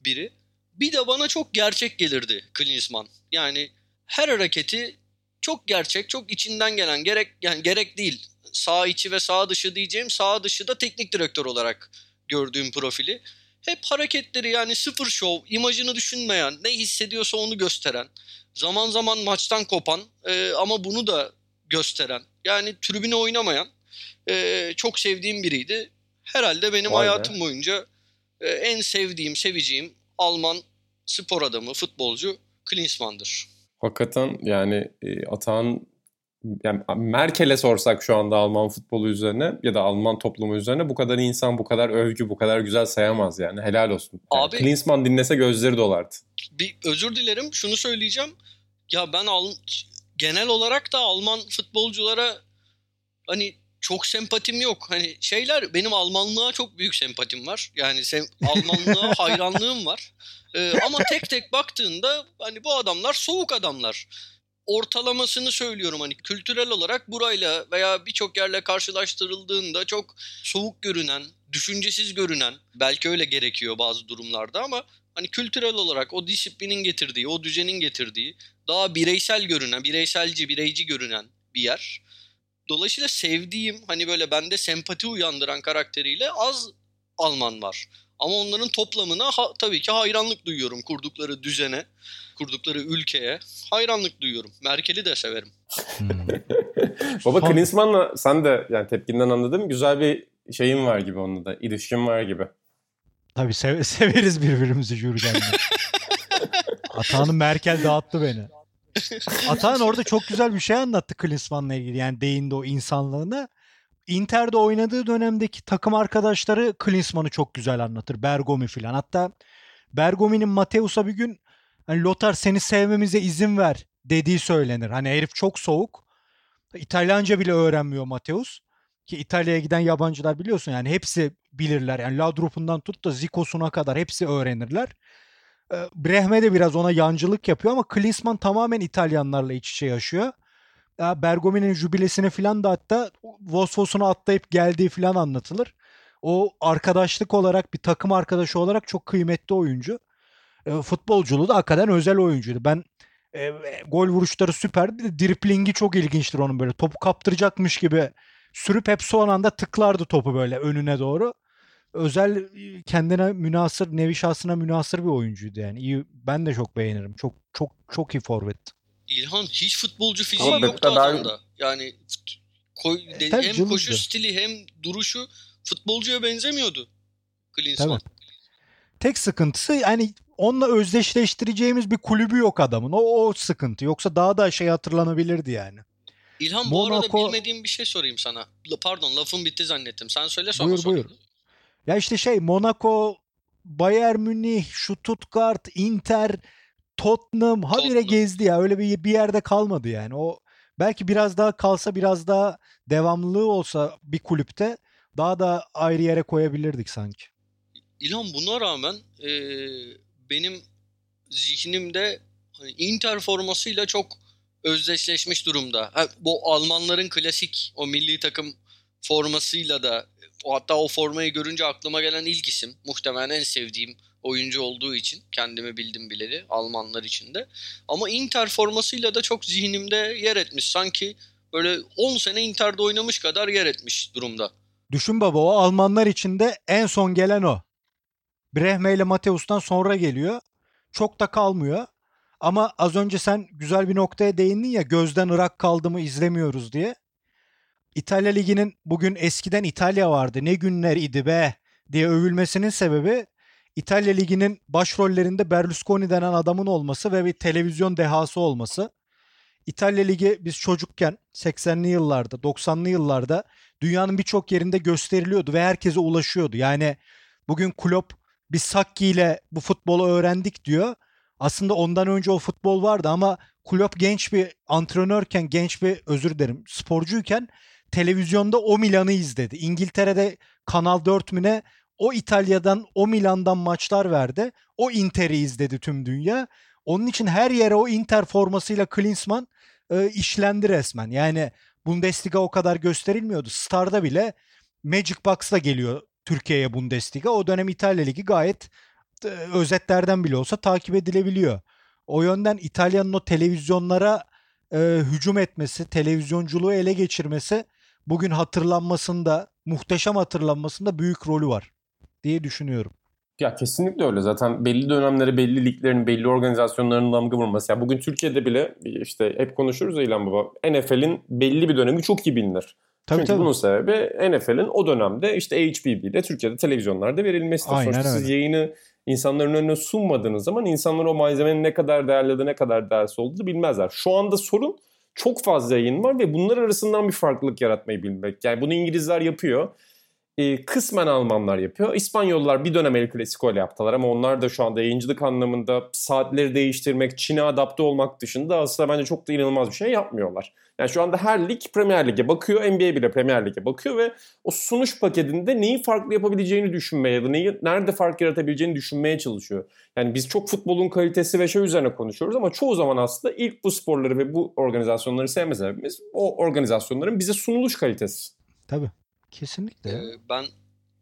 biri. Bir de bana çok gerçek gelirdi Klinsmann. Yani her hareketi çok gerçek, çok içinden gelen gerek yani gerek değil. Sağ içi ve sağ dışı diyeceğim. Sağ dışı da teknik direktör olarak gördüğüm profili. Hep hareketleri yani sıfır şov, imajını düşünmeyen, ne hissediyorsa onu gösteren, zaman zaman maçtan kopan e, ama bunu da gösteren, yani tribüne oynamayan e, çok sevdiğim biriydi. Herhalde benim Vay be. hayatım boyunca e, en sevdiğim, seveceğim Alman spor adamı, futbolcu Klinsmann'dır. Hakikaten yani e, Atahan yani Merkel'e sorsak şu anda Alman futbolu üzerine ya da Alman toplumu üzerine bu kadar insan, bu kadar övgü, bu kadar güzel sayamaz yani. Helal olsun. Yani Abi- Klinsmann dinlese gözleri dolardı. bir özür dilerim şunu söyleyeceğim. Ya ben Al- genel olarak da Alman futbolculara hani çok sempatim yok. Hani şeyler benim Almanlığa çok büyük sempatim var. Yani sem- Almanlığa hayranlığım var. Ee, ama tek tek baktığında hani bu adamlar soğuk adamlar. Ortalamasını söylüyorum hani kültürel olarak burayla veya birçok yerle karşılaştırıldığında çok soğuk görünen, düşüncesiz görünen belki öyle gerekiyor bazı durumlarda ama hani kültürel olarak o disiplinin getirdiği, o düzenin getirdiği daha bireysel görünen, bireyselci, bireyci görünen bir yer. Dolayısıyla sevdiğim hani böyle bende sempati uyandıran karakteriyle az Alman var. Ama onların toplamına ha- tabii ki hayranlık duyuyorum kurdukları düzene, kurdukları ülkeye hayranlık duyuyorum. Merkel'i de severim. Hmm. Baba Klinsmann'la sen de yani tepkinden anladım. Güzel bir şeyin var gibi onunla da. İlişkin var gibi. Tabii sev- severiz birbirimizi Jürgen'le. Atahan'ın Merkel dağıttı beni. Atahan orada çok güzel bir şey anlattı Klinsmann'la ilgili. Yani değindi o insanlığına. Inter'de oynadığı dönemdeki takım arkadaşları Klinsmann'ı çok güzel anlatır. Bergomi filan. Hatta Bergomi'nin Mateus'a bir gün hani Lothar seni sevmemize izin ver dediği söylenir. Hani herif çok soğuk. İtalyanca bile öğrenmiyor Mateus. Ki İtalya'ya giden yabancılar biliyorsun yani hepsi bilirler. Yani Laudrup'undan tut da Zikos'una kadar hepsi öğrenirler. Ee, Brehme de biraz ona yancılık yapıyor ama Klinsmann tamamen İtalyanlarla iç içe yaşıyor. Ya Bergomi'nin jübilesini filan da hatta Vosvos'unu atlayıp geldiği filan anlatılır. O arkadaşlık olarak bir takım arkadaşı olarak çok kıymetli oyuncu. E, futbolculuğu da hakikaten özel oyuncuydu. Ben e, gol vuruşları süper. Bir de driplingi çok ilginçtir onun böyle. Topu kaptıracakmış gibi sürüp hep son anda tıklardı topu böyle önüne doğru. Özel kendine münasır, nevi şahsına münasır bir oyuncuydu yani. İyi, ben de çok beğenirim. Çok çok çok iyi forvet. İlhan hiç futbolcu fiziği Ama yoktu ben- adamda. Yani koy, tabii hem cılızdı. koşu stili hem duruşu futbolcuya benzemiyordu. Klinsmann. Tek sıkıntısı yani onunla özdeşleştireceğimiz bir kulübü yok adamın. O, o sıkıntı. Yoksa daha da şey hatırlanabilirdi yani. İlhan bu arada Monaco- bilmediğim bir şey sorayım sana. Pardon lafım bitti zannettim. Sen söyle sonra Buyur, sorayım. buyur. Ya işte şey Monaco, Bayern Münih, Stuttgart, Inter, Tottenham habire gezdi ya. Öyle bir bir yerde kalmadı yani. O belki biraz daha kalsa biraz daha devamlılığı olsa bir kulüpte daha da ayrı yere koyabilirdik sanki. İlhan buna rağmen e, benim zihnimde hani Inter formasıyla çok özdeşleşmiş durumda. Ha, bu Almanların klasik o milli takım formasıyla da hatta o formayı görünce aklıma gelen ilk isim muhtemelen en sevdiğim oyuncu olduğu için kendimi bildim bileli Almanlar içinde. Ama Inter formasıyla da çok zihnimde yer etmiş. Sanki böyle 10 sene Inter'de oynamış kadar yer etmiş durumda. Düşün baba o Almanlar içinde en son gelen o. Brehme ile Mateus'tan sonra geliyor. Çok da kalmıyor. Ama az önce sen güzel bir noktaya değindin ya gözden ırak kaldı mı izlemiyoruz diye. İtalya Ligi'nin bugün eskiden İtalya vardı ne günler idi be diye övülmesinin sebebi İtalya Ligi'nin başrollerinde Berlusconi denen adamın olması ve bir televizyon dehası olması. İtalya Ligi biz çocukken 80'li yıllarda 90'lı yıllarda dünyanın birçok yerinde gösteriliyordu ve herkese ulaşıyordu. Yani bugün Klopp biz Sakki ile bu futbolu öğrendik diyor. Aslında ondan önce o futbol vardı ama Klopp genç bir antrenörken, genç bir özür dilerim sporcuyken televizyonda o Milan'ı izledi. İngiltere'de Kanal 4 mü ne o İtalya'dan, o Milan'dan maçlar verdi. O Inter'i izledi tüm dünya. Onun için her yere o Inter formasıyla Klinsmann e, işlendi resmen. Yani Bundesliga o kadar gösterilmiyordu. Star'da bile Magic Box'la geliyor Türkiye'ye Bundesliga. O dönem İtalya Ligi gayet e, özetlerden bile olsa takip edilebiliyor. O yönden İtalya'nın o televizyonlara e, hücum etmesi, televizyonculuğu ele geçirmesi bugün hatırlanmasında, muhteşem hatırlanmasında büyük rolü var diye düşünüyorum. Ya kesinlikle öyle. Zaten belli dönemlere belli liglerin, belli organizasyonların damga vurması. Ya bugün Türkiye'de bile işte hep konuşuruz ya İlhan Baba. NFL'in belli bir dönemi çok iyi bilinir. Tabii Çünkü tabii. bunun sebebi NFL'in o dönemde işte HBB ile Türkiye'de televizyonlarda verilmesidir. Aynen Sonuçta siz öyle. yayını insanların önüne sunmadığınız zaman insanlar o malzemenin ne kadar değerli da ne kadar değersiz olduğunu bilmezler. Şu anda sorun çok fazla yayın var ve bunlar arasından bir farklılık yaratmayı bilmek. Yani bunu İngilizler yapıyor. Ee, kısmen Almanlar yapıyor. İspanyollar bir dönem El Clasico ile yaptılar ama onlar da şu anda yayıncılık anlamında saatleri değiştirmek, Çin'e adapte olmak dışında aslında bence çok da inanılmaz bir şey yapmıyorlar. Yani şu anda her lig Premier Lig'e bakıyor, NBA bile Premier Lig'e bakıyor ve o sunuş paketinde neyi farklı yapabileceğini düşünmeye ya da neyi, nerede fark yaratabileceğini düşünmeye çalışıyor. Yani biz çok futbolun kalitesi ve şey üzerine konuşuyoruz ama çoğu zaman aslında ilk bu sporları ve bu organizasyonları sevme sebebimiz o organizasyonların bize sunuluş kalitesi. Tabii. Kesinlikle. Ee, ben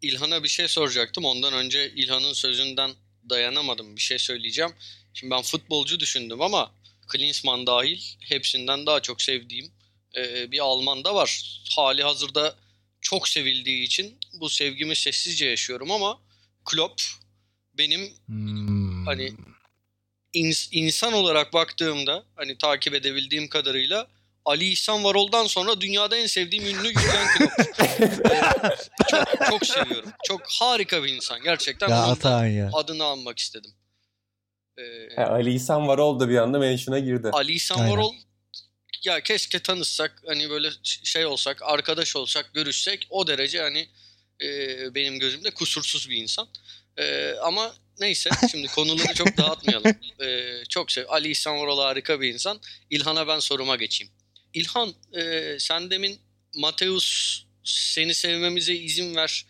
İlhan'a bir şey soracaktım. Ondan önce İlhan'ın sözünden dayanamadım. Bir şey söyleyeceğim. Şimdi ben futbolcu düşündüm ama Klinsmann dahil hepsinden daha çok sevdiğim e, bir Alman da var. Hali hazırda çok sevildiği için bu sevgimi sessizce yaşıyorum ama Klopp benim Hmm. hani ins- insan olarak baktığımda hani takip edebildiğim kadarıyla Ali İhsan Varol'dan sonra dünyada en sevdiğim ünlü Jürgen Klopp. Çok, çok seviyorum. Çok harika bir insan. Gerçekten Ya Atahan ya. adını almak istedim. Ee, Ha, Ali İhsan Varol da bir anda mention'a girdi. Ali İhsan Aynen. Varol ya keşke tanışsak hani böyle şey olsak arkadaş olsak görüşsek o derece hani e, benim gözümde kusursuz bir insan. E, ama neyse şimdi konuları çok dağıtmayalım. E, çok sev Ali İhsan Varol harika bir insan. İlhan'a ben soruma geçeyim. İlhan e, sen demin Mateus seni sevmemize izin ver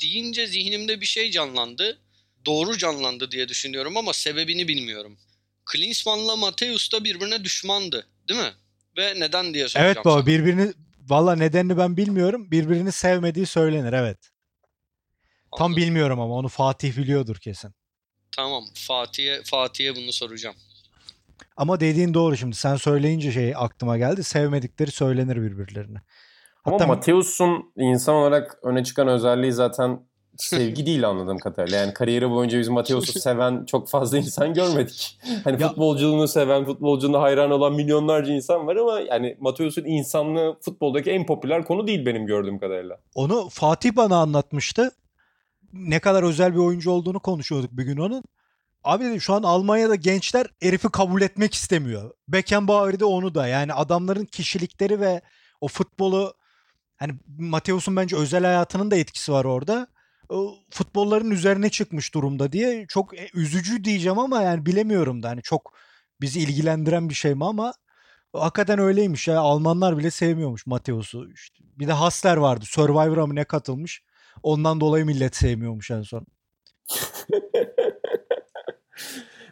deyince zihnimde bir şey canlandı. Doğru canlandı diye düşünüyorum ama sebebini bilmiyorum. Klinsmann'la Mateus da birbirine düşmandı değil mi? Ve neden diye soracağım Evet baba sana. birbirini valla nedenini ben bilmiyorum. Birbirini sevmediği söylenir evet. Tam Anladım. bilmiyorum ama onu Fatih biliyordur kesin. Tamam Fatih'e Fatih'e bunu soracağım. Ama dediğin doğru şimdi. Sen söyleyince şey aklıma geldi. Sevmedikleri söylenir birbirlerine. Ama Hatta Mateus'un insan olarak öne çıkan özelliği zaten sevgi değil anladığım kadarıyla. Yani kariyeri boyunca biz Mateus'u seven çok fazla insan görmedik. Hani Ya- futbolculuğunu seven, futbolculuğuna hayran olan milyonlarca insan var ama yani Mateus'un insanlığı futboldaki en popüler konu değil benim gördüğüm kadarıyla. onu Fatih bana anlatmıştı. Ne kadar özel bir oyuncu olduğunu konuşuyorduk bir gün onun. Abi dedi şu an Almanya'da gençler herifi kabul etmek istemiyor. Beckenbauer de onu da. Yani adamların kişilikleri ve o futbolu hani Mateus'un bence özel hayatının da etkisi var orada. O futbolların üzerine çıkmış durumda diye çok e, üzücü diyeceğim ama yani bilemiyorum da hani çok bizi ilgilendiren bir şey mi ama hakikaten öyleymiş ya. Almanlar bile sevmiyormuş Mateus'u. İşte bir de Hasler vardı. Survivor'a mı ne katılmış. Ondan dolayı millet sevmiyormuş en son.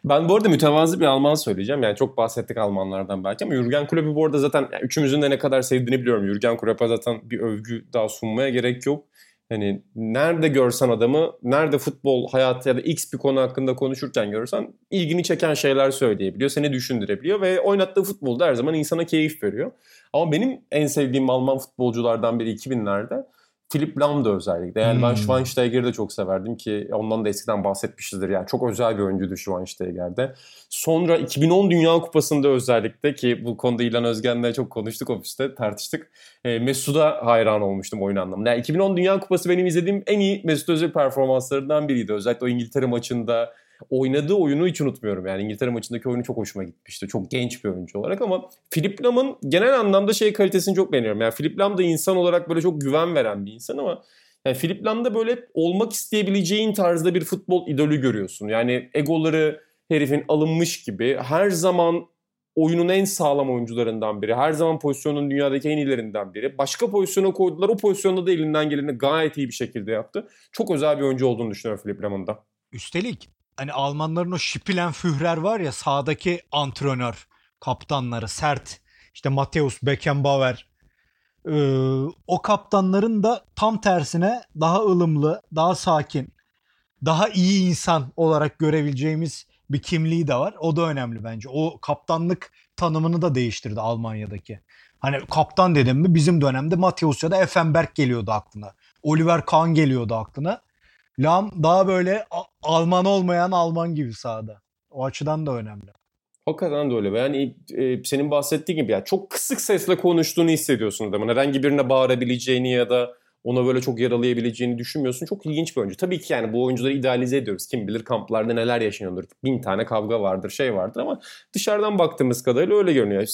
Ben bu arada mütevazı bir Alman söyleyeceğim. Yani çok bahsettik Almanlardan belki ama Jürgen Klopp'u bu arada zaten yani üçümüzün de ne kadar sevdiğini biliyorum. Jürgen Klopp'a zaten bir övgü daha sunmaya gerek yok. Hani nerede görsen adamı, nerede futbol hayatı ya da X bir konu hakkında konuşurken görürsen ilgini çeken şeyler söyleyebiliyor, seni düşündürebiliyor ve oynattığı futbolda her zaman insana keyif veriyor. Ama benim en sevdiğim Alman futbolculardan biri 2000'lerde Philipp Lahm da özellikle. Yani ben Hmm. Schweinsteiger'i de çok severdim ki ondan da eskiden bahsetmişizdir. Yani çok özel bir oyuncuydu Schweinsteiger'de. Sonra 2010 Dünya Kupası'nda özellikle ki bu konuda İlhan Özgen'le çok konuştuk ofiste tartıştık. E, Mesut'a hayran olmuştum oyun anlamında. Yani 2010 Dünya Kupası benim izlediğim en iyi Mesut Özil performanslarından biriydi. Özellikle o İngiltere maçında oynadığı oyunu hiç unutmuyorum. Yani İngiltere maçındaki oyunu çok hoşuma gitmişti. Çok genç bir oyuncu olarak ama Philip Lahm'ın genel anlamda şey kalitesini çok beğeniyorum. Yani Philip Lahm da insan olarak böyle çok güven veren bir insan ama yani Philip Lahm'da böyle olmak isteyebileceğin tarzda bir futbol idolü görüyorsun. Yani egoları herifin alınmış gibi her zaman oyunun en sağlam oyuncularından biri. Her zaman pozisyonun dünyadaki en iyilerinden biri. Başka pozisyona koydular. O pozisyonda da elinden geleni gayet iyi bir şekilde yaptı. Çok özel bir oyuncu olduğunu düşünüyorum Philip Lahm'ın da. Üstelik hani Almanların o Spielen Führer var ya sağdaki antrenör kaptanları sert işte Mateus Beckenbauer Ee, o kaptanların da tam tersine daha ılımlı, daha sakin, daha iyi insan olarak görebileceğimiz bir kimliği de var. O da önemli bence. O kaptanlık tanımını da değiştirdi Almanya'daki. Hani kaptan dedim mi bizim dönemde Mateus ya da Effenberg geliyordu aklına. Oliver Kahn geliyordu aklına. Lam daha böyle Alman olmayan Alman gibi sahada. O açıdan da önemli. Hakikaten de öyle. Yani e, senin bahsettiğin gibi ya çok kısık sesle konuştuğunu hissediyorsun adamın. Herhangi birine bağırabileceğini ya da ona böyle çok yaralayabileceğini düşünmüyorsun. Çok ilginç bir oyuncu. Tabii ki yani bu oyuncuları idealize ediyoruz. Kim bilir kamplarda neler yaşanıyordur. Bin tane kavga vardır, şey vardır ama dışarıdan baktığımız kadarıyla öyle görünüyor.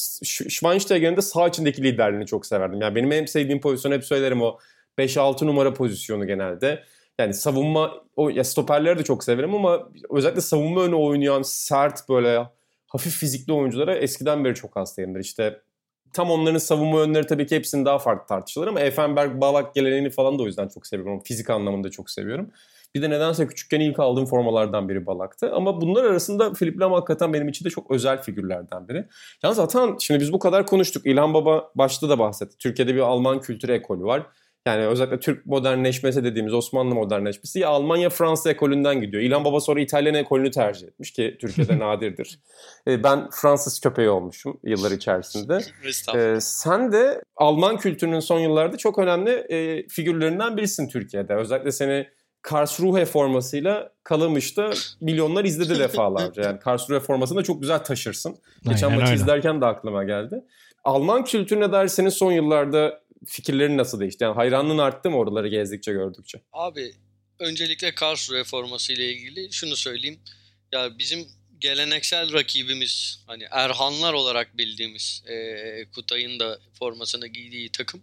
Schweinsteiger'in de sağ içindeki liderliğini çok severdim. Yani benim en sevdiğim pozisyon hep söylerim o 5-6 numara pozisyonu genelde. Yani savunma, o ya stoperleri de çok severim ama özellikle savunma önü oynayan sert böyle hafif fizikli oyunculara eskiden beri çok hastayımdır. İşte tam onların savunma yönleri tabii ki hepsinin daha farklı tartışılır ama Effenberg, Balak geleneğini falan da o yüzden çok seviyorum. Fizik anlamında çok seviyorum. Bir de nedense küçükken ilk aldığım formalardan biri Balak'tı. Ama bunlar arasında Filip Lam hakikaten benim için de çok özel figürlerden biri. Yalnız Atan şimdi biz bu kadar konuştuk. İlhan Baba başta da bahsetti. Türkiye'de bir Alman kültürü ekolü var. Yani özellikle Türk modernleşmesi dediğimiz Osmanlı modernleşmesi ya Almanya Fransa ekolünden gidiyor. İlhan Baba sonra İtalyan ekolünü tercih etmiş ki Türkiye'de nadirdir. E, Ben Fransız köpeği olmuşum yıllar içerisinde. Ee, sen de Alman kültürünün son yıllarda çok önemli e, figürlerinden birisin Türkiye'de. Özellikle seni Karlsruhe formasıyla Kalamış'ta milyonlar izledi defalarca. Yani Karlsruhe formasını da çok güzel taşırsın. Geçen Aynen maçı öyle. izlerken de aklıma geldi. Alman kültürüne dair senin son yıllarda fikirlerin nasıl değişti? Yani hayranlığın arttı mı oraları gezdikçe gördükçe? Abi öncelikle Karlsruhe forması ile ilgili şunu söyleyeyim. Ya bizim geleneksel rakibimiz hani Erhanlar olarak bildiğimiz e, Kutay'ın da formasını giydiği takım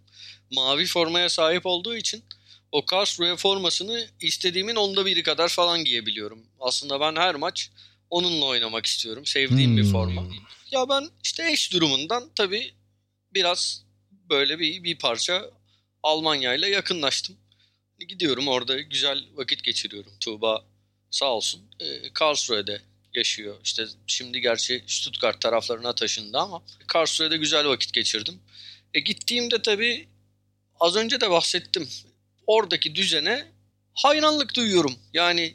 mavi formaya sahip olduğu için o Karlsruhe formasını istediğimin onda biri kadar falan giyebiliyorum. Aslında ben her maç onunla oynamak istiyorum. Sevdiğim bir Hmm. forma. Ya ben işte eş durumundan tabii biraz böyle bir, bir parça Almanya ile yakınlaştım. Gidiyorum orada güzel vakit geçiriyorum. Tuğba sağ olsun e, Karlsruhe'de yaşıyor. İşte şimdi gerçi Stuttgart taraflarına taşındı ama Karlsruhe'de güzel vakit geçirdim. E gittiğimde tabii az önce de bahsettim. Oradaki düzene hayranlık duyuyorum. Yani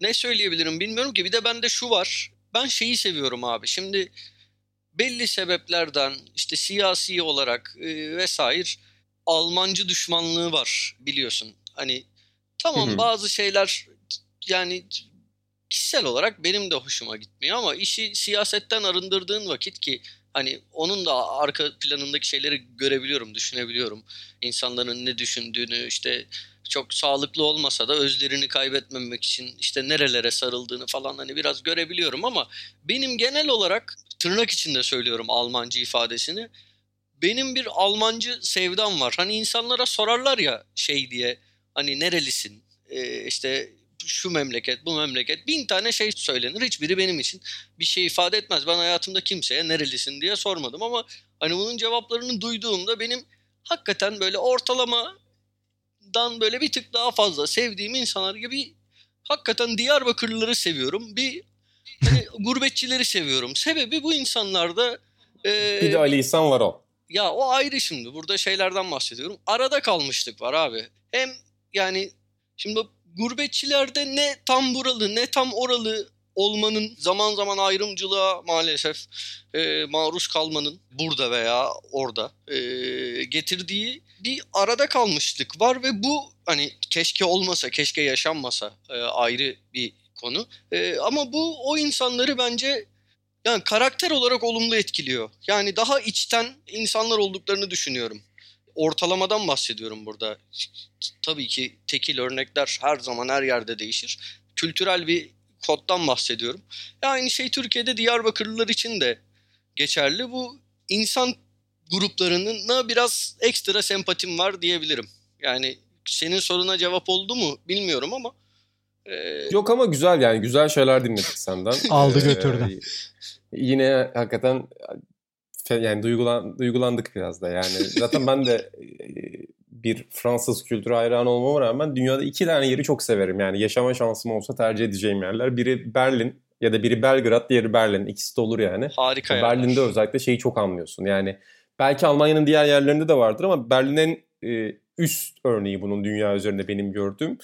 ne söyleyebilirim bilmiyorum ki. Bir de bende şu var. Ben şeyi seviyorum abi. Şimdi belli sebeplerden işte siyasi olarak e, vesaire Almancı düşmanlığı var biliyorsun. Hani tamam bazı şeyler yani kişisel olarak benim de hoşuma gitmiyor ama işi siyasetten arındırdığın vakit ki hani onun da arka planındaki şeyleri görebiliyorum, düşünebiliyorum. İnsanların ne düşündüğünü işte çok sağlıklı olmasa da özlerini kaybetmemek için işte nerelere sarıldığını falan hani biraz görebiliyorum ama benim genel olarak tırnak içinde söylüyorum Almancı ifadesini. Benim bir Almancı sevdam var. Hani insanlara sorarlar ya şey diye hani nerelisin? Ee, işte şu memleket, bu memleket. Bin tane şey söylenir. Hiçbiri benim için bir şey ifade etmez. Ben hayatımda kimseye nerelisin diye sormadım ama hani bunun cevaplarını duyduğumda benim hakikaten böyle ortalamadan böyle bir tık daha fazla sevdiğim insanlar gibi hakikaten Diyarbakırlıları seviyorum. Bir hani gurbetçileri seviyorum. Sebebi bu insanlarda e, Bir de Ali İhsan var o. ya o ayrı şimdi. Burada şeylerden bahsediyorum. Arada kalmışlık var abi. Hem yani şimdi gurbetçilerde ne tam buralı ne tam oralı olmanın zaman zaman ayrımcılığa maalesef e, maruz kalmanın burada veya orada e, getirdiği bir arada kalmışlık var ve bu hani keşke olmasa keşke yaşanmasa e, ayrı bir konu. E, ama bu o insanları bence yani karakter olarak olumlu etkiliyor. Yani daha içten insanlar olduklarını düşünüyorum. Ortalamadan bahsediyorum burada. Tabii ki tekil örnekler her zaman her yerde değişir. Kültürel bir koddan bahsediyorum. Ya aynı şey Türkiye'de Diyarbakırlılar için de geçerli. Bu insan gruplarına biraz ekstra sempatim var diyebilirim. Yani senin soruna cevap oldu mu bilmiyorum ama e, Yok ama güzel yani güzel şeyler dinledik senden. Aldı Ee, götürdü. yine hakikaten yani duygulan, duygulandık biraz da yani. Zaten ben de e, bir Fransız kültürü hayranı olmama rağmen dünyada iki tane yeri çok severim. Yani yaşama şansım olsa tercih edeceğim yerler. Biri Berlin ya da biri Belgrad, diğeri Berlin. İkisi de olur yani. harika yerler. Berlin'de özellikle şeyi çok anlıyorsun. Yani belki Almanya'nın diğer yerlerinde de vardır ama Berlin'in e, üst örneği bunun dünya üzerinde benim gördüğüm.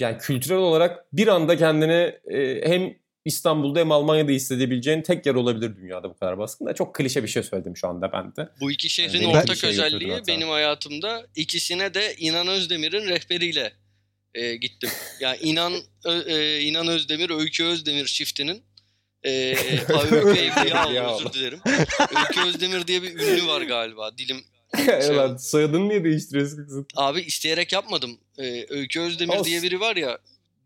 Yani kültürel olarak bir anda kendini e, hem İstanbul'da hem Almanya'da hissedebileceğin tek yer olabilir dünyada bu kadar baskın da. Çok klişe bir şey söyledim şu anda ben de. Bu iki şehrin benim ortak şey özelliği benim hayatımda ikisine de İnan Özdemir'in rehberiyle e, gittim. Yani İnan Ö- e, İnan Özdemir, Öykü Özdemir çiftinin e, ha, Öykü Evliya Evliya özür dilerim. Öykü Özdemir diye bir ünlü var galiba. Dilim Ulan soyadını niye değiştiriyorsun kızım? abi isteyerek yapmadım. E, Öykü Özdemir Olsun. diye biri var ya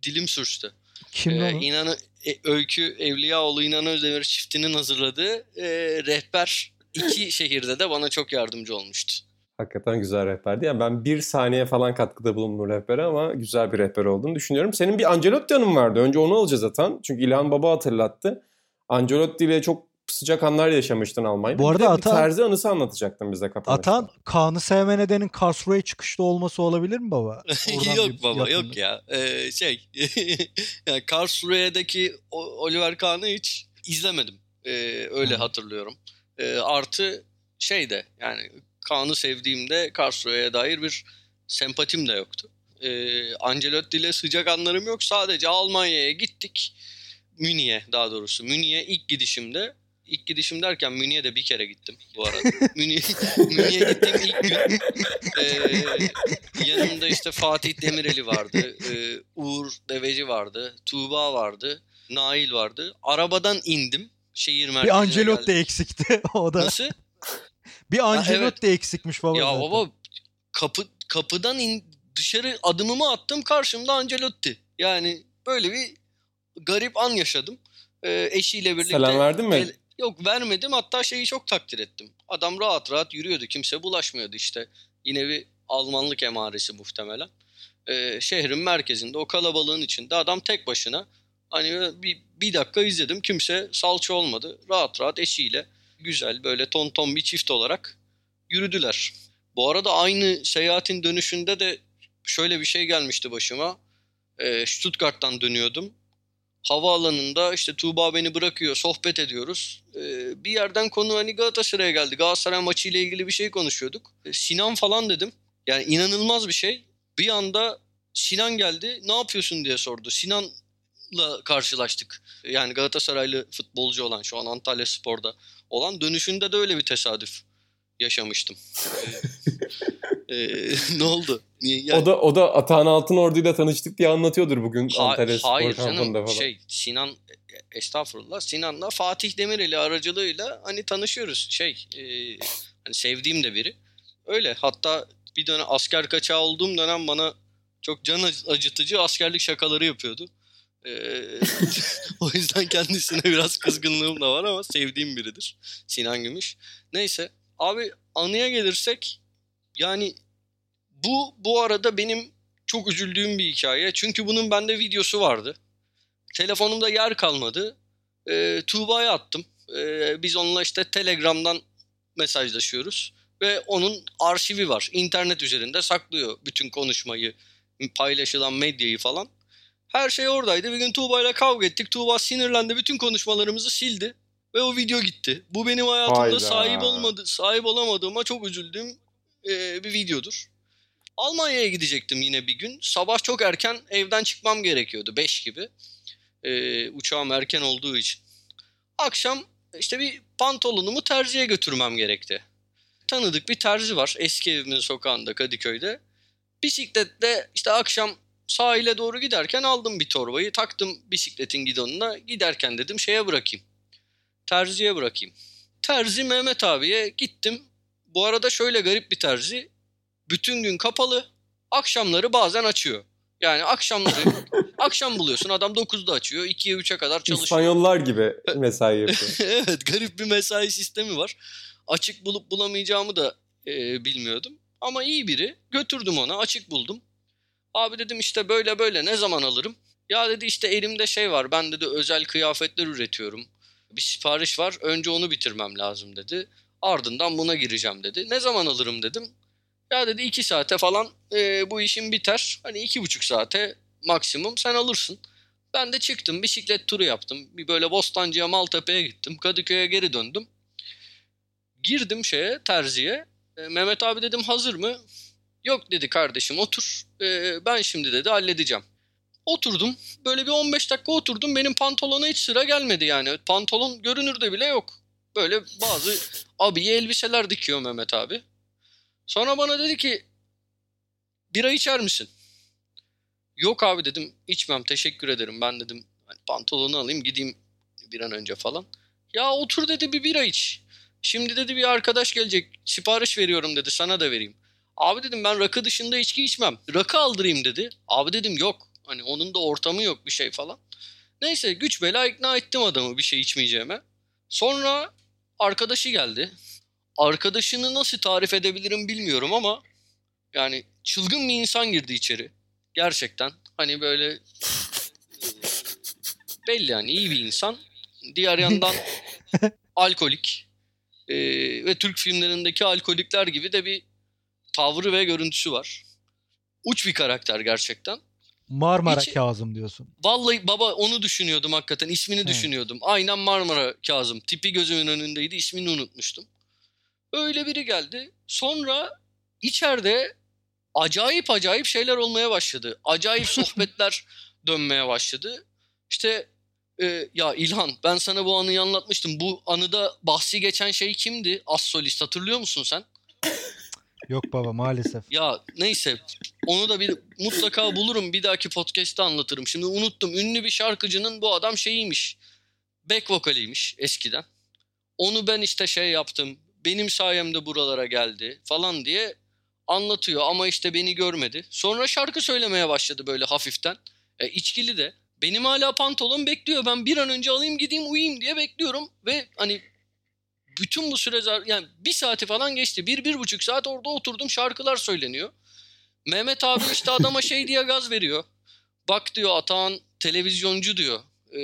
dilim sürçtü. Kim Ee, lan? İnanı, e, Öykü Evliyaoğlu İnan Özdemir çiftinin hazırladığı e, rehber iki şehirde de bana çok yardımcı olmuştu. Hakikaten güzel rehberdi. Yani ben bir saniye falan katkıda bulundum rehbere ama güzel bir rehber olduğunu düşünüyorum. Senin bir Ancelotti anın vardı. Önce onu alacağız zaten. Çünkü İlhan Baba hatırlattı. Ancelotti ile çok sıcak anlar yaşamıştın Almanya'da. Bu Bir arada de Atan- bir terzi anısı anlatacaktın bize kapanışta. Atan Kaan'ı sevme nedenin Karlsruhe çıkışta olması olabilir mi baba? Yok bir baba yakınlık. yok ya. Ee, şey yani Karlsruhe'deki Oliver Kahn'ı hiç izlemedim. Ee, öyle Hı. hatırlıyorum. Ee, artı şey de yani Kahn'ı sevdiğimde Karlsruhe'ye dair bir sempatim de yoktu. Ee, Ancelotti ile sıcak anlarım yok. Sadece Almanya'ya gittik. Münih'e daha doğrusu. Münih'e ilk gidişimde ilk gidişim derken Münih'e de bir kere gittim bu arada. Münih, Münih'e gittiğim ilk gün e, yanımda işte Fatih Demireli vardı. e, Uğur Deveci vardı. Tuğba vardı. Nail vardı. Arabadan indim. Şehir merkezine Bir Ancelotti geldim. eksikti o da. Nasıl? Bir Ancelotti evet. eksikmiş baba. ya zaten. baba kapı kapıdan in, dışarı adımımı attım karşımda Ancelotti. Yani böyle bir garip an yaşadım. Ee, eşiyle birlikte. Selam verdin mi? El- yok vermedim hatta şeyi çok takdir ettim. Adam rahat rahat yürüyordu kimse bulaşmıyordu işte. Yine bir Almanlık emaresi muhtemelen. Ee, şehrin merkezinde o kalabalığın içinde adam tek başına hani bir, bir dakika izledim kimse salça olmadı. Rahat rahat eşiyle güzel böyle ton ton bir çift olarak yürüdüler. Bu arada aynı seyahatin dönüşünde de şöyle bir şey gelmişti başıma. Ee, Stuttgart'tan dönüyordum. Havaalanında işte Tuğba beni bırakıyor, sohbet ediyoruz. Ee, bir yerden konu hani Galatasaray'a geldi. Galatasaray maçıyla ilgili bir şey konuşuyorduk. Ee, Sinan falan dedim. Yani inanılmaz bir şey. Bir anda Sinan geldi. Ne yapıyorsun diye sordu. Sinan'la karşılaştık. Yani Galatasaraylı futbolcu olan şu an Antalya Spor'da olan dönüşünde de öyle bir tesadüf yaşamıştım. Ee, e, ne oldu? Niye? Yani- O da o da Atahan Altınordu ile tanıştık diye anlatıyordur bugün Ha- Antalya Spor hayır kampında canım falan. şey Sinan e, estağfurullah Sinan'la Fatih Demireli aracılığıyla hani tanışıyoruz şey e, hani sevdiğim de biri öyle hatta bir dönem asker kaçağı olduğum dönem bana çok can ac- acıtıcı askerlik şakaları yapıyordu. O yüzden kendisine biraz kızgınlığım da var ama sevdiğim biridir Sinan Gümüş. Neyse abi anıya gelirsek yani bu bu arada benim çok üzüldüğüm bir hikaye. Çünkü bunun bende videosu vardı. Telefonumda yer kalmadı. Ee, Tuğba'ya attım. Ee, biz onunla işte Telegram'dan mesajlaşıyoruz. Ve onun arşivi var. İnternet üzerinde saklıyor bütün konuşmayı, paylaşılan medyayı falan. Her şey oradaydı. Bir gün Tuğba'yla kavga ettik. Tuğba sinirlendi. Bütün konuşmalarımızı sildi. Ve o video gitti. Bu benim hayatımda Hayda. sahip olmadı, sahip olamadığıma çok üzüldüğüm e, bir videodur. Almanya'ya gidecektim yine bir gün. Sabah çok erken evden çıkmam gerekiyordu. 5 gibi. Ee, uçağım erken olduğu için. Akşam işte bir pantolonumu terziye götürmem gerekti. Tanıdık bir terzi var eski evimin sokağında Kadıköy'de. Bisikletle işte akşam sahile doğru giderken aldım bir torbayı. Taktım bisikletin gidonuna. Giderken dedim şeye bırakayım. Terziye bırakayım. Terzi Mehmet abiye gittim. Bu arada şöyle garip bir terzi bütün gün kapalı. Akşamları bazen açıyor. Yani akşamları akşam buluyorsun adam 9'da açıyor. 2'ye 3'e kadar çalışıyor. İspanyollar gibi mesai yapıyor. evet garip bir mesai sistemi var. Açık bulup bulamayacağımı da e, bilmiyordum. Ama iyi biri. Götürdüm ona açık buldum. Abi dedim işte böyle böyle ne zaman alırım? Ya dedi işte elimde şey var ben dedi özel kıyafetler üretiyorum. Bir sipariş var önce onu bitirmem lazım dedi. Ardından buna gireceğim dedi. Ne zaman alırım dedim. Ya dedi iki saate falan e, bu işin biter. Hani iki buçuk saate maksimum sen alırsın. Ben de çıktım bisiklet turu yaptım. Bir böyle Bostancı'ya Maltepe'ye gittim. Kadıköy'e geri döndüm. Girdim şeye terziye. E, Mehmet abi dedim hazır mı? Yok dedi kardeşim otur. E, ben şimdi dedi halledeceğim. Oturdum. Böyle bir 15 dakika oturdum. Benim pantolona hiç sıra gelmedi yani. Pantolon görünürde bile yok. Böyle bazı abiye elbiseler dikiyor Mehmet abi. Sonra bana dedi ki bira içer misin? Yok abi dedim içmem teşekkür ederim. Ben dedim hani pantolonu alayım gideyim bir an önce falan. Ya otur dedi bir bira iç. Şimdi dedi bir arkadaş gelecek sipariş veriyorum dedi sana da vereyim. Abi dedim ben rakı dışında içki içmem. Rakı aldırayım dedi. Abi dedim yok. Hani onun da ortamı yok bir şey falan. Neyse güç bela ikna ettim adamı bir şey içmeyeceğime. Sonra arkadaşı geldi. Arkadaşını nasıl tarif edebilirim bilmiyorum ama yani çılgın bir insan girdi içeri. Gerçekten. Hani böyle e, belli yani iyi bir insan. Diğer yandan alkolik. E, ve Türk filmlerindeki alkolikler gibi de bir tavrı ve görüntüsü var. Uç bir karakter gerçekten. Marmara Hiç- Kazım diyorsun. Vallahi baba onu düşünüyordum hakikaten. ismini Evet. düşünüyordum. Aynen Marmara Kazım. Tipi gözümün önündeydi. ismini unutmuştum. Öyle biri geldi. Sonra içeride acayip acayip şeyler olmaya başladı. Acayip sohbetler dönmeye başladı. İşte e, ya İlhan ben sana bu anıyı anlatmıştım. Bu anıda bahsi geçen şey kimdi? As solist hatırlıyor musun sen? Yok baba maalesef. Ya neyse onu da bir mutlaka bulurum bir dahaki podcast'te anlatırım. Şimdi unuttum. Ünlü bir şarkıcının bu adam şeyiymiş. Back vokaliymiş eskiden. Onu ben işte şey yaptım. benim sayemde buralara geldi falan diye anlatıyor ama işte beni görmedi. Sonra şarkı söylemeye başladı böyle hafiften. E, içkili de. Benim hala pantolon bekliyor. Ben bir an önce alayım gideyim uyuyayım diye bekliyorum. Ve hani bütün bu süre yani bir saati falan geçti. Bir, bir buçuk saat orada oturdum şarkılar söyleniyor. Mehmet abi işte adama şey diye gaz veriyor. Bak diyor Atahan televizyoncu diyor. E,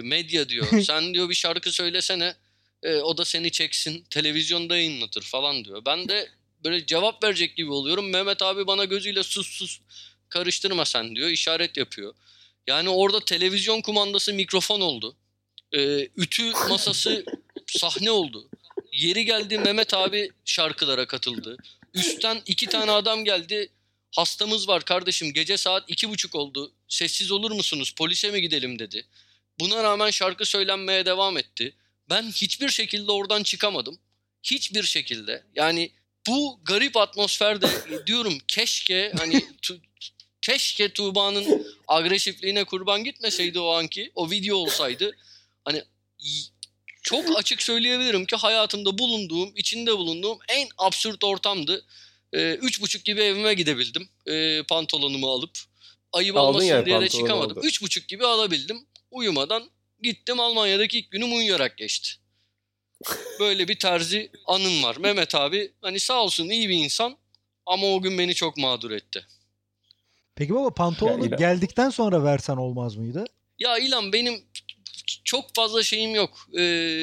medya diyor. Sen diyor bir şarkı söylesene. E, o da seni çeksin. Televizyonda yayınlatır falan diyor. Ben de böyle cevap verecek gibi oluyorum. Mehmet abi bana gözüyle sus sus karıştırma sen diyor. işaret yapıyor. Yani orada televizyon kumandası mikrofon oldu. Ee, ütü masası sahne oldu. Yeri geldi Mehmet abi şarkılara katıldı. Üstten iki tane adam geldi. Hastamız var kardeşim gece saat iki buçuk oldu. Sessiz olur musunuz polise mi gidelim dedi. Buna rağmen şarkı söylenmeye devam etti. Ben hiçbir şekilde oradan çıkamadım. Hiçbir şekilde. Yani bu garip atmosferde diyorum keşke hani tu, keşke Tuğba'nın agresifliğine kurban gitmeseydi o anki. O video olsaydı. Çok açık söyleyebilirim ki hayatımda bulunduğum, içinde bulunduğum en absürt ortamdı. Ee, üç buçuk gibi evime gidebildim. Ee, pantolonumu alıp. Ayıp Aldın olmasın yani diye de çıkamadım. Üç buçuk gibi alabildim. Uyumadan gittim Almanya'daki ilk günüm uyuyarak geçti. Böyle bir terzi anım var. Mehmet abi hani sağ olsun iyi bir insan ama o gün beni çok mağdur etti. Peki baba pantolonu geldikten sonra versen olmaz mıydı? Ya İlan benim çok fazla şeyim yok. Ee,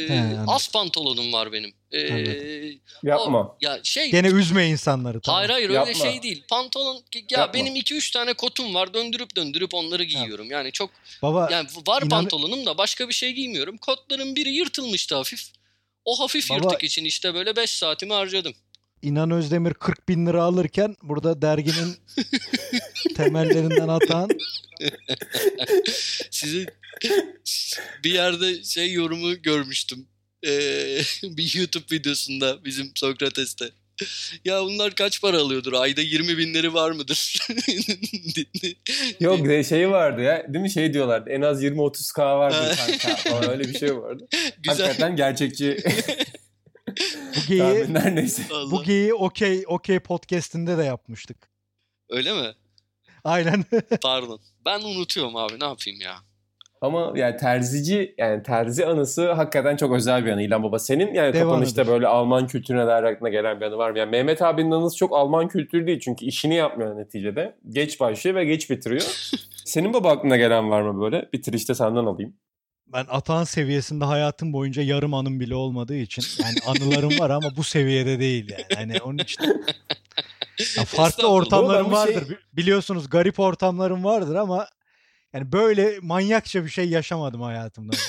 He, az pantolonum var benim. Ee, Anladım. Yapma. o- ya şey Gene üzme insanları. Tamam. Hayır hayır Yapma. öyle şey değil. Pantolon ya Yapma. benim 2-3 tane kotum var. Döndürüp döndürüp onları giyiyorum. Yani çok Baba yani var İnan- pantolonum da başka bir şey giymiyorum. Kotların biri yırtılmıştı hafif. O hafif Baba- yırtık için işte böyle 5 saatimi harcadım. İnan Özdemir 40 bin lira alırken burada derginin temellerinden atan Sizi bir yerde şey yorumu görmüştüm. Ee, bir YouTube videosunda bizim Sokrates'te. Ya bunlar kaç para alıyordur? Ayda 20 binleri var mıdır? Yok de şey vardı ya. Değil mi şey diyorlardı. En az 20-30k vardır kanka. öyle bir şey vardı. Güzel. Hakikaten gerçekçi bu tahminler neyse. Allah. bu geyiği okey okey podcast'inde de yapmıştık. Öyle mi? Aynen. Pardon. Ben unutuyorum abi ne yapayım ya. Ama yani terzici yani terzi anısı hakikaten çok özel bir anı İlhan Baba. Senin yani Dev kapanışta böyle Alman kültürüne dair aklına gelen bir anı var mı? Yani Mehmet abinin anısı çok Alman kültürü değil çünkü işini yapmıyor neticede. Geç başlıyor ve geç bitiriyor. Senin baba aklına gelen var mı böyle? Bitirişte senden alayım. Ben Atan seviyesinde hayatım boyunca yarım anım bile olmadığı için yani anılarım var ama bu seviyede değil yani. Hani onun için Ya farklı ortamlarım şey- vardır. Bi- Biliyorsunuz garip ortamlarım vardır ama yani böyle manyakça bir şey yaşamadım hayatımda.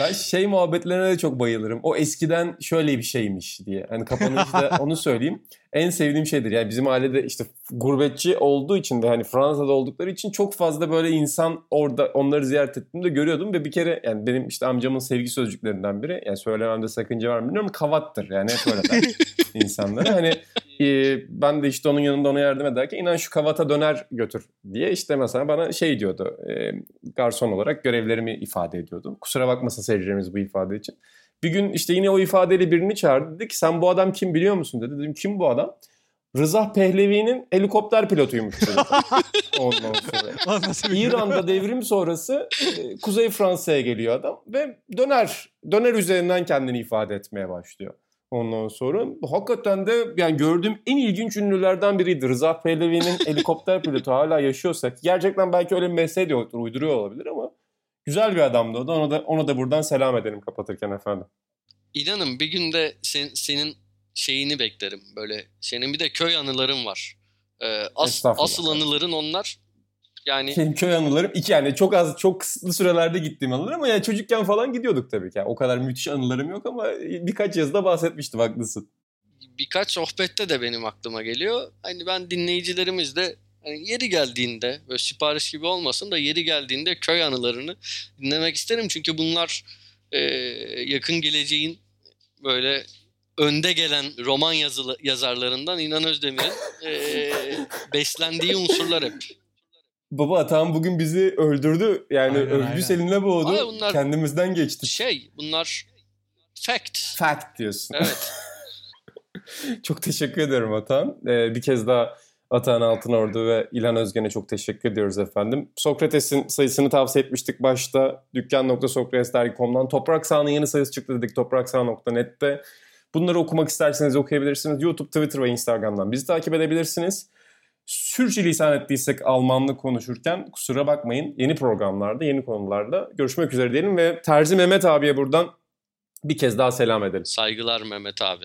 Ben şey muhabbetlerine de çok bayılırım. O eskiden şöyle bir şeymiş diye. Hani kapanışta onu söyleyeyim. En sevdiğim şeydir. Yani bizim ailede işte gurbetçi olduğu için de hani Fransa'da oldukları için çok fazla böyle insan orada onları ziyaret ettiğimde görüyordum ve bir kere yani benim işte amcamın sevgi sözcüklerinden biri yani söylememde sakınca var mı bilmiyorum kavattır. Yani hep öyle der insanlara. Hani e, ben de işte onun yanında ona yardım ederken inan şu kavata döner götür diye işte mesela bana şey diyordu. E, garson olarak görevlerimi ifade ediyordum. Kusura bakmasın seyircilerimiz bu ifade için. Bir gün işte yine o ifadeyle birini çağırdı. Dedi ki sen bu adam kim biliyor musun dedi. Dedim kim bu adam? Rıza Pehlevi'nin helikopter pilotuymuş. Ondan sonra. İran'da devrim sonrası e, Kuzey Fransa'ya geliyor adam ve döner döner üzerinden kendini ifade etmeye başlıyor. Ondan sonra hakikaten de yani gördüğüm en ilginç ünlülerden biriydi. Rıza Pehlevi'nin helikopter pilotu hala yaşıyorsa gerçekten belki öyle bir mesleği de yoktur, uyduruyor olabilir ama güzel bir adamdı o da. Ona da, ona da buradan selam edelim kapatırken efendim. İnanın bir gün de sen- senin şeyini beklerim. Böyle senin bir de köy anıların var. Ee, as- asıl anıların onlar. Yani Benim köy anılarım iki yani çok az çok kısıtlı sürelerde gittiğim anılar ama yani çocukken falan gidiyorduk tabii ki. Yani o kadar müthiş anılarım yok ama birkaç yazıda bahsetmiştim haklısın. birkaç sohbette de benim aklıma geliyor. Hani ben dinleyicilerimiz de hani yeri geldiğinde böyle sipariş gibi olmasın da yeri geldiğinde köy anılarını dinlemek isterim. Çünkü bunlar e, yakın geleceğin böyle önde gelen roman yazılı, yazarlarından İnan Özdemir'in e, beslendiği unsurlar hep. Baba Atahan bugün bizi öldürdü. Yani Aynen, övgü seninle boğdu. Hayır, bunlar- Kendimizden geçtik. Şey bunlar fact. Fact diyorsun. Evet. çok teşekkür ederim Atan. Ee, bir kez daha Atan Altınordu ve İlhan Özgen'e çok teşekkür ediyoruz efendim. Sokrates'in sayısını tavsiye etmiştik başta. Dükkan.sokratesdergi.com'dan. Toprak Sağ'ın yeni sayısı çıktı dedik topraksağ.net'te. Bunları okumak isterseniz okuyabilirsiniz. YouTube, Twitter ve Instagram'dan bizi takip edebilirsiniz. Sürçülisan ettiysek Almanlı konuşurken kusura bakmayın. Yeni programlarda, yeni konularda görüşmek üzere diyelim ve Terzi Mehmet abiye buradan bir kez daha selam edelim. Saygılar Mehmet abi.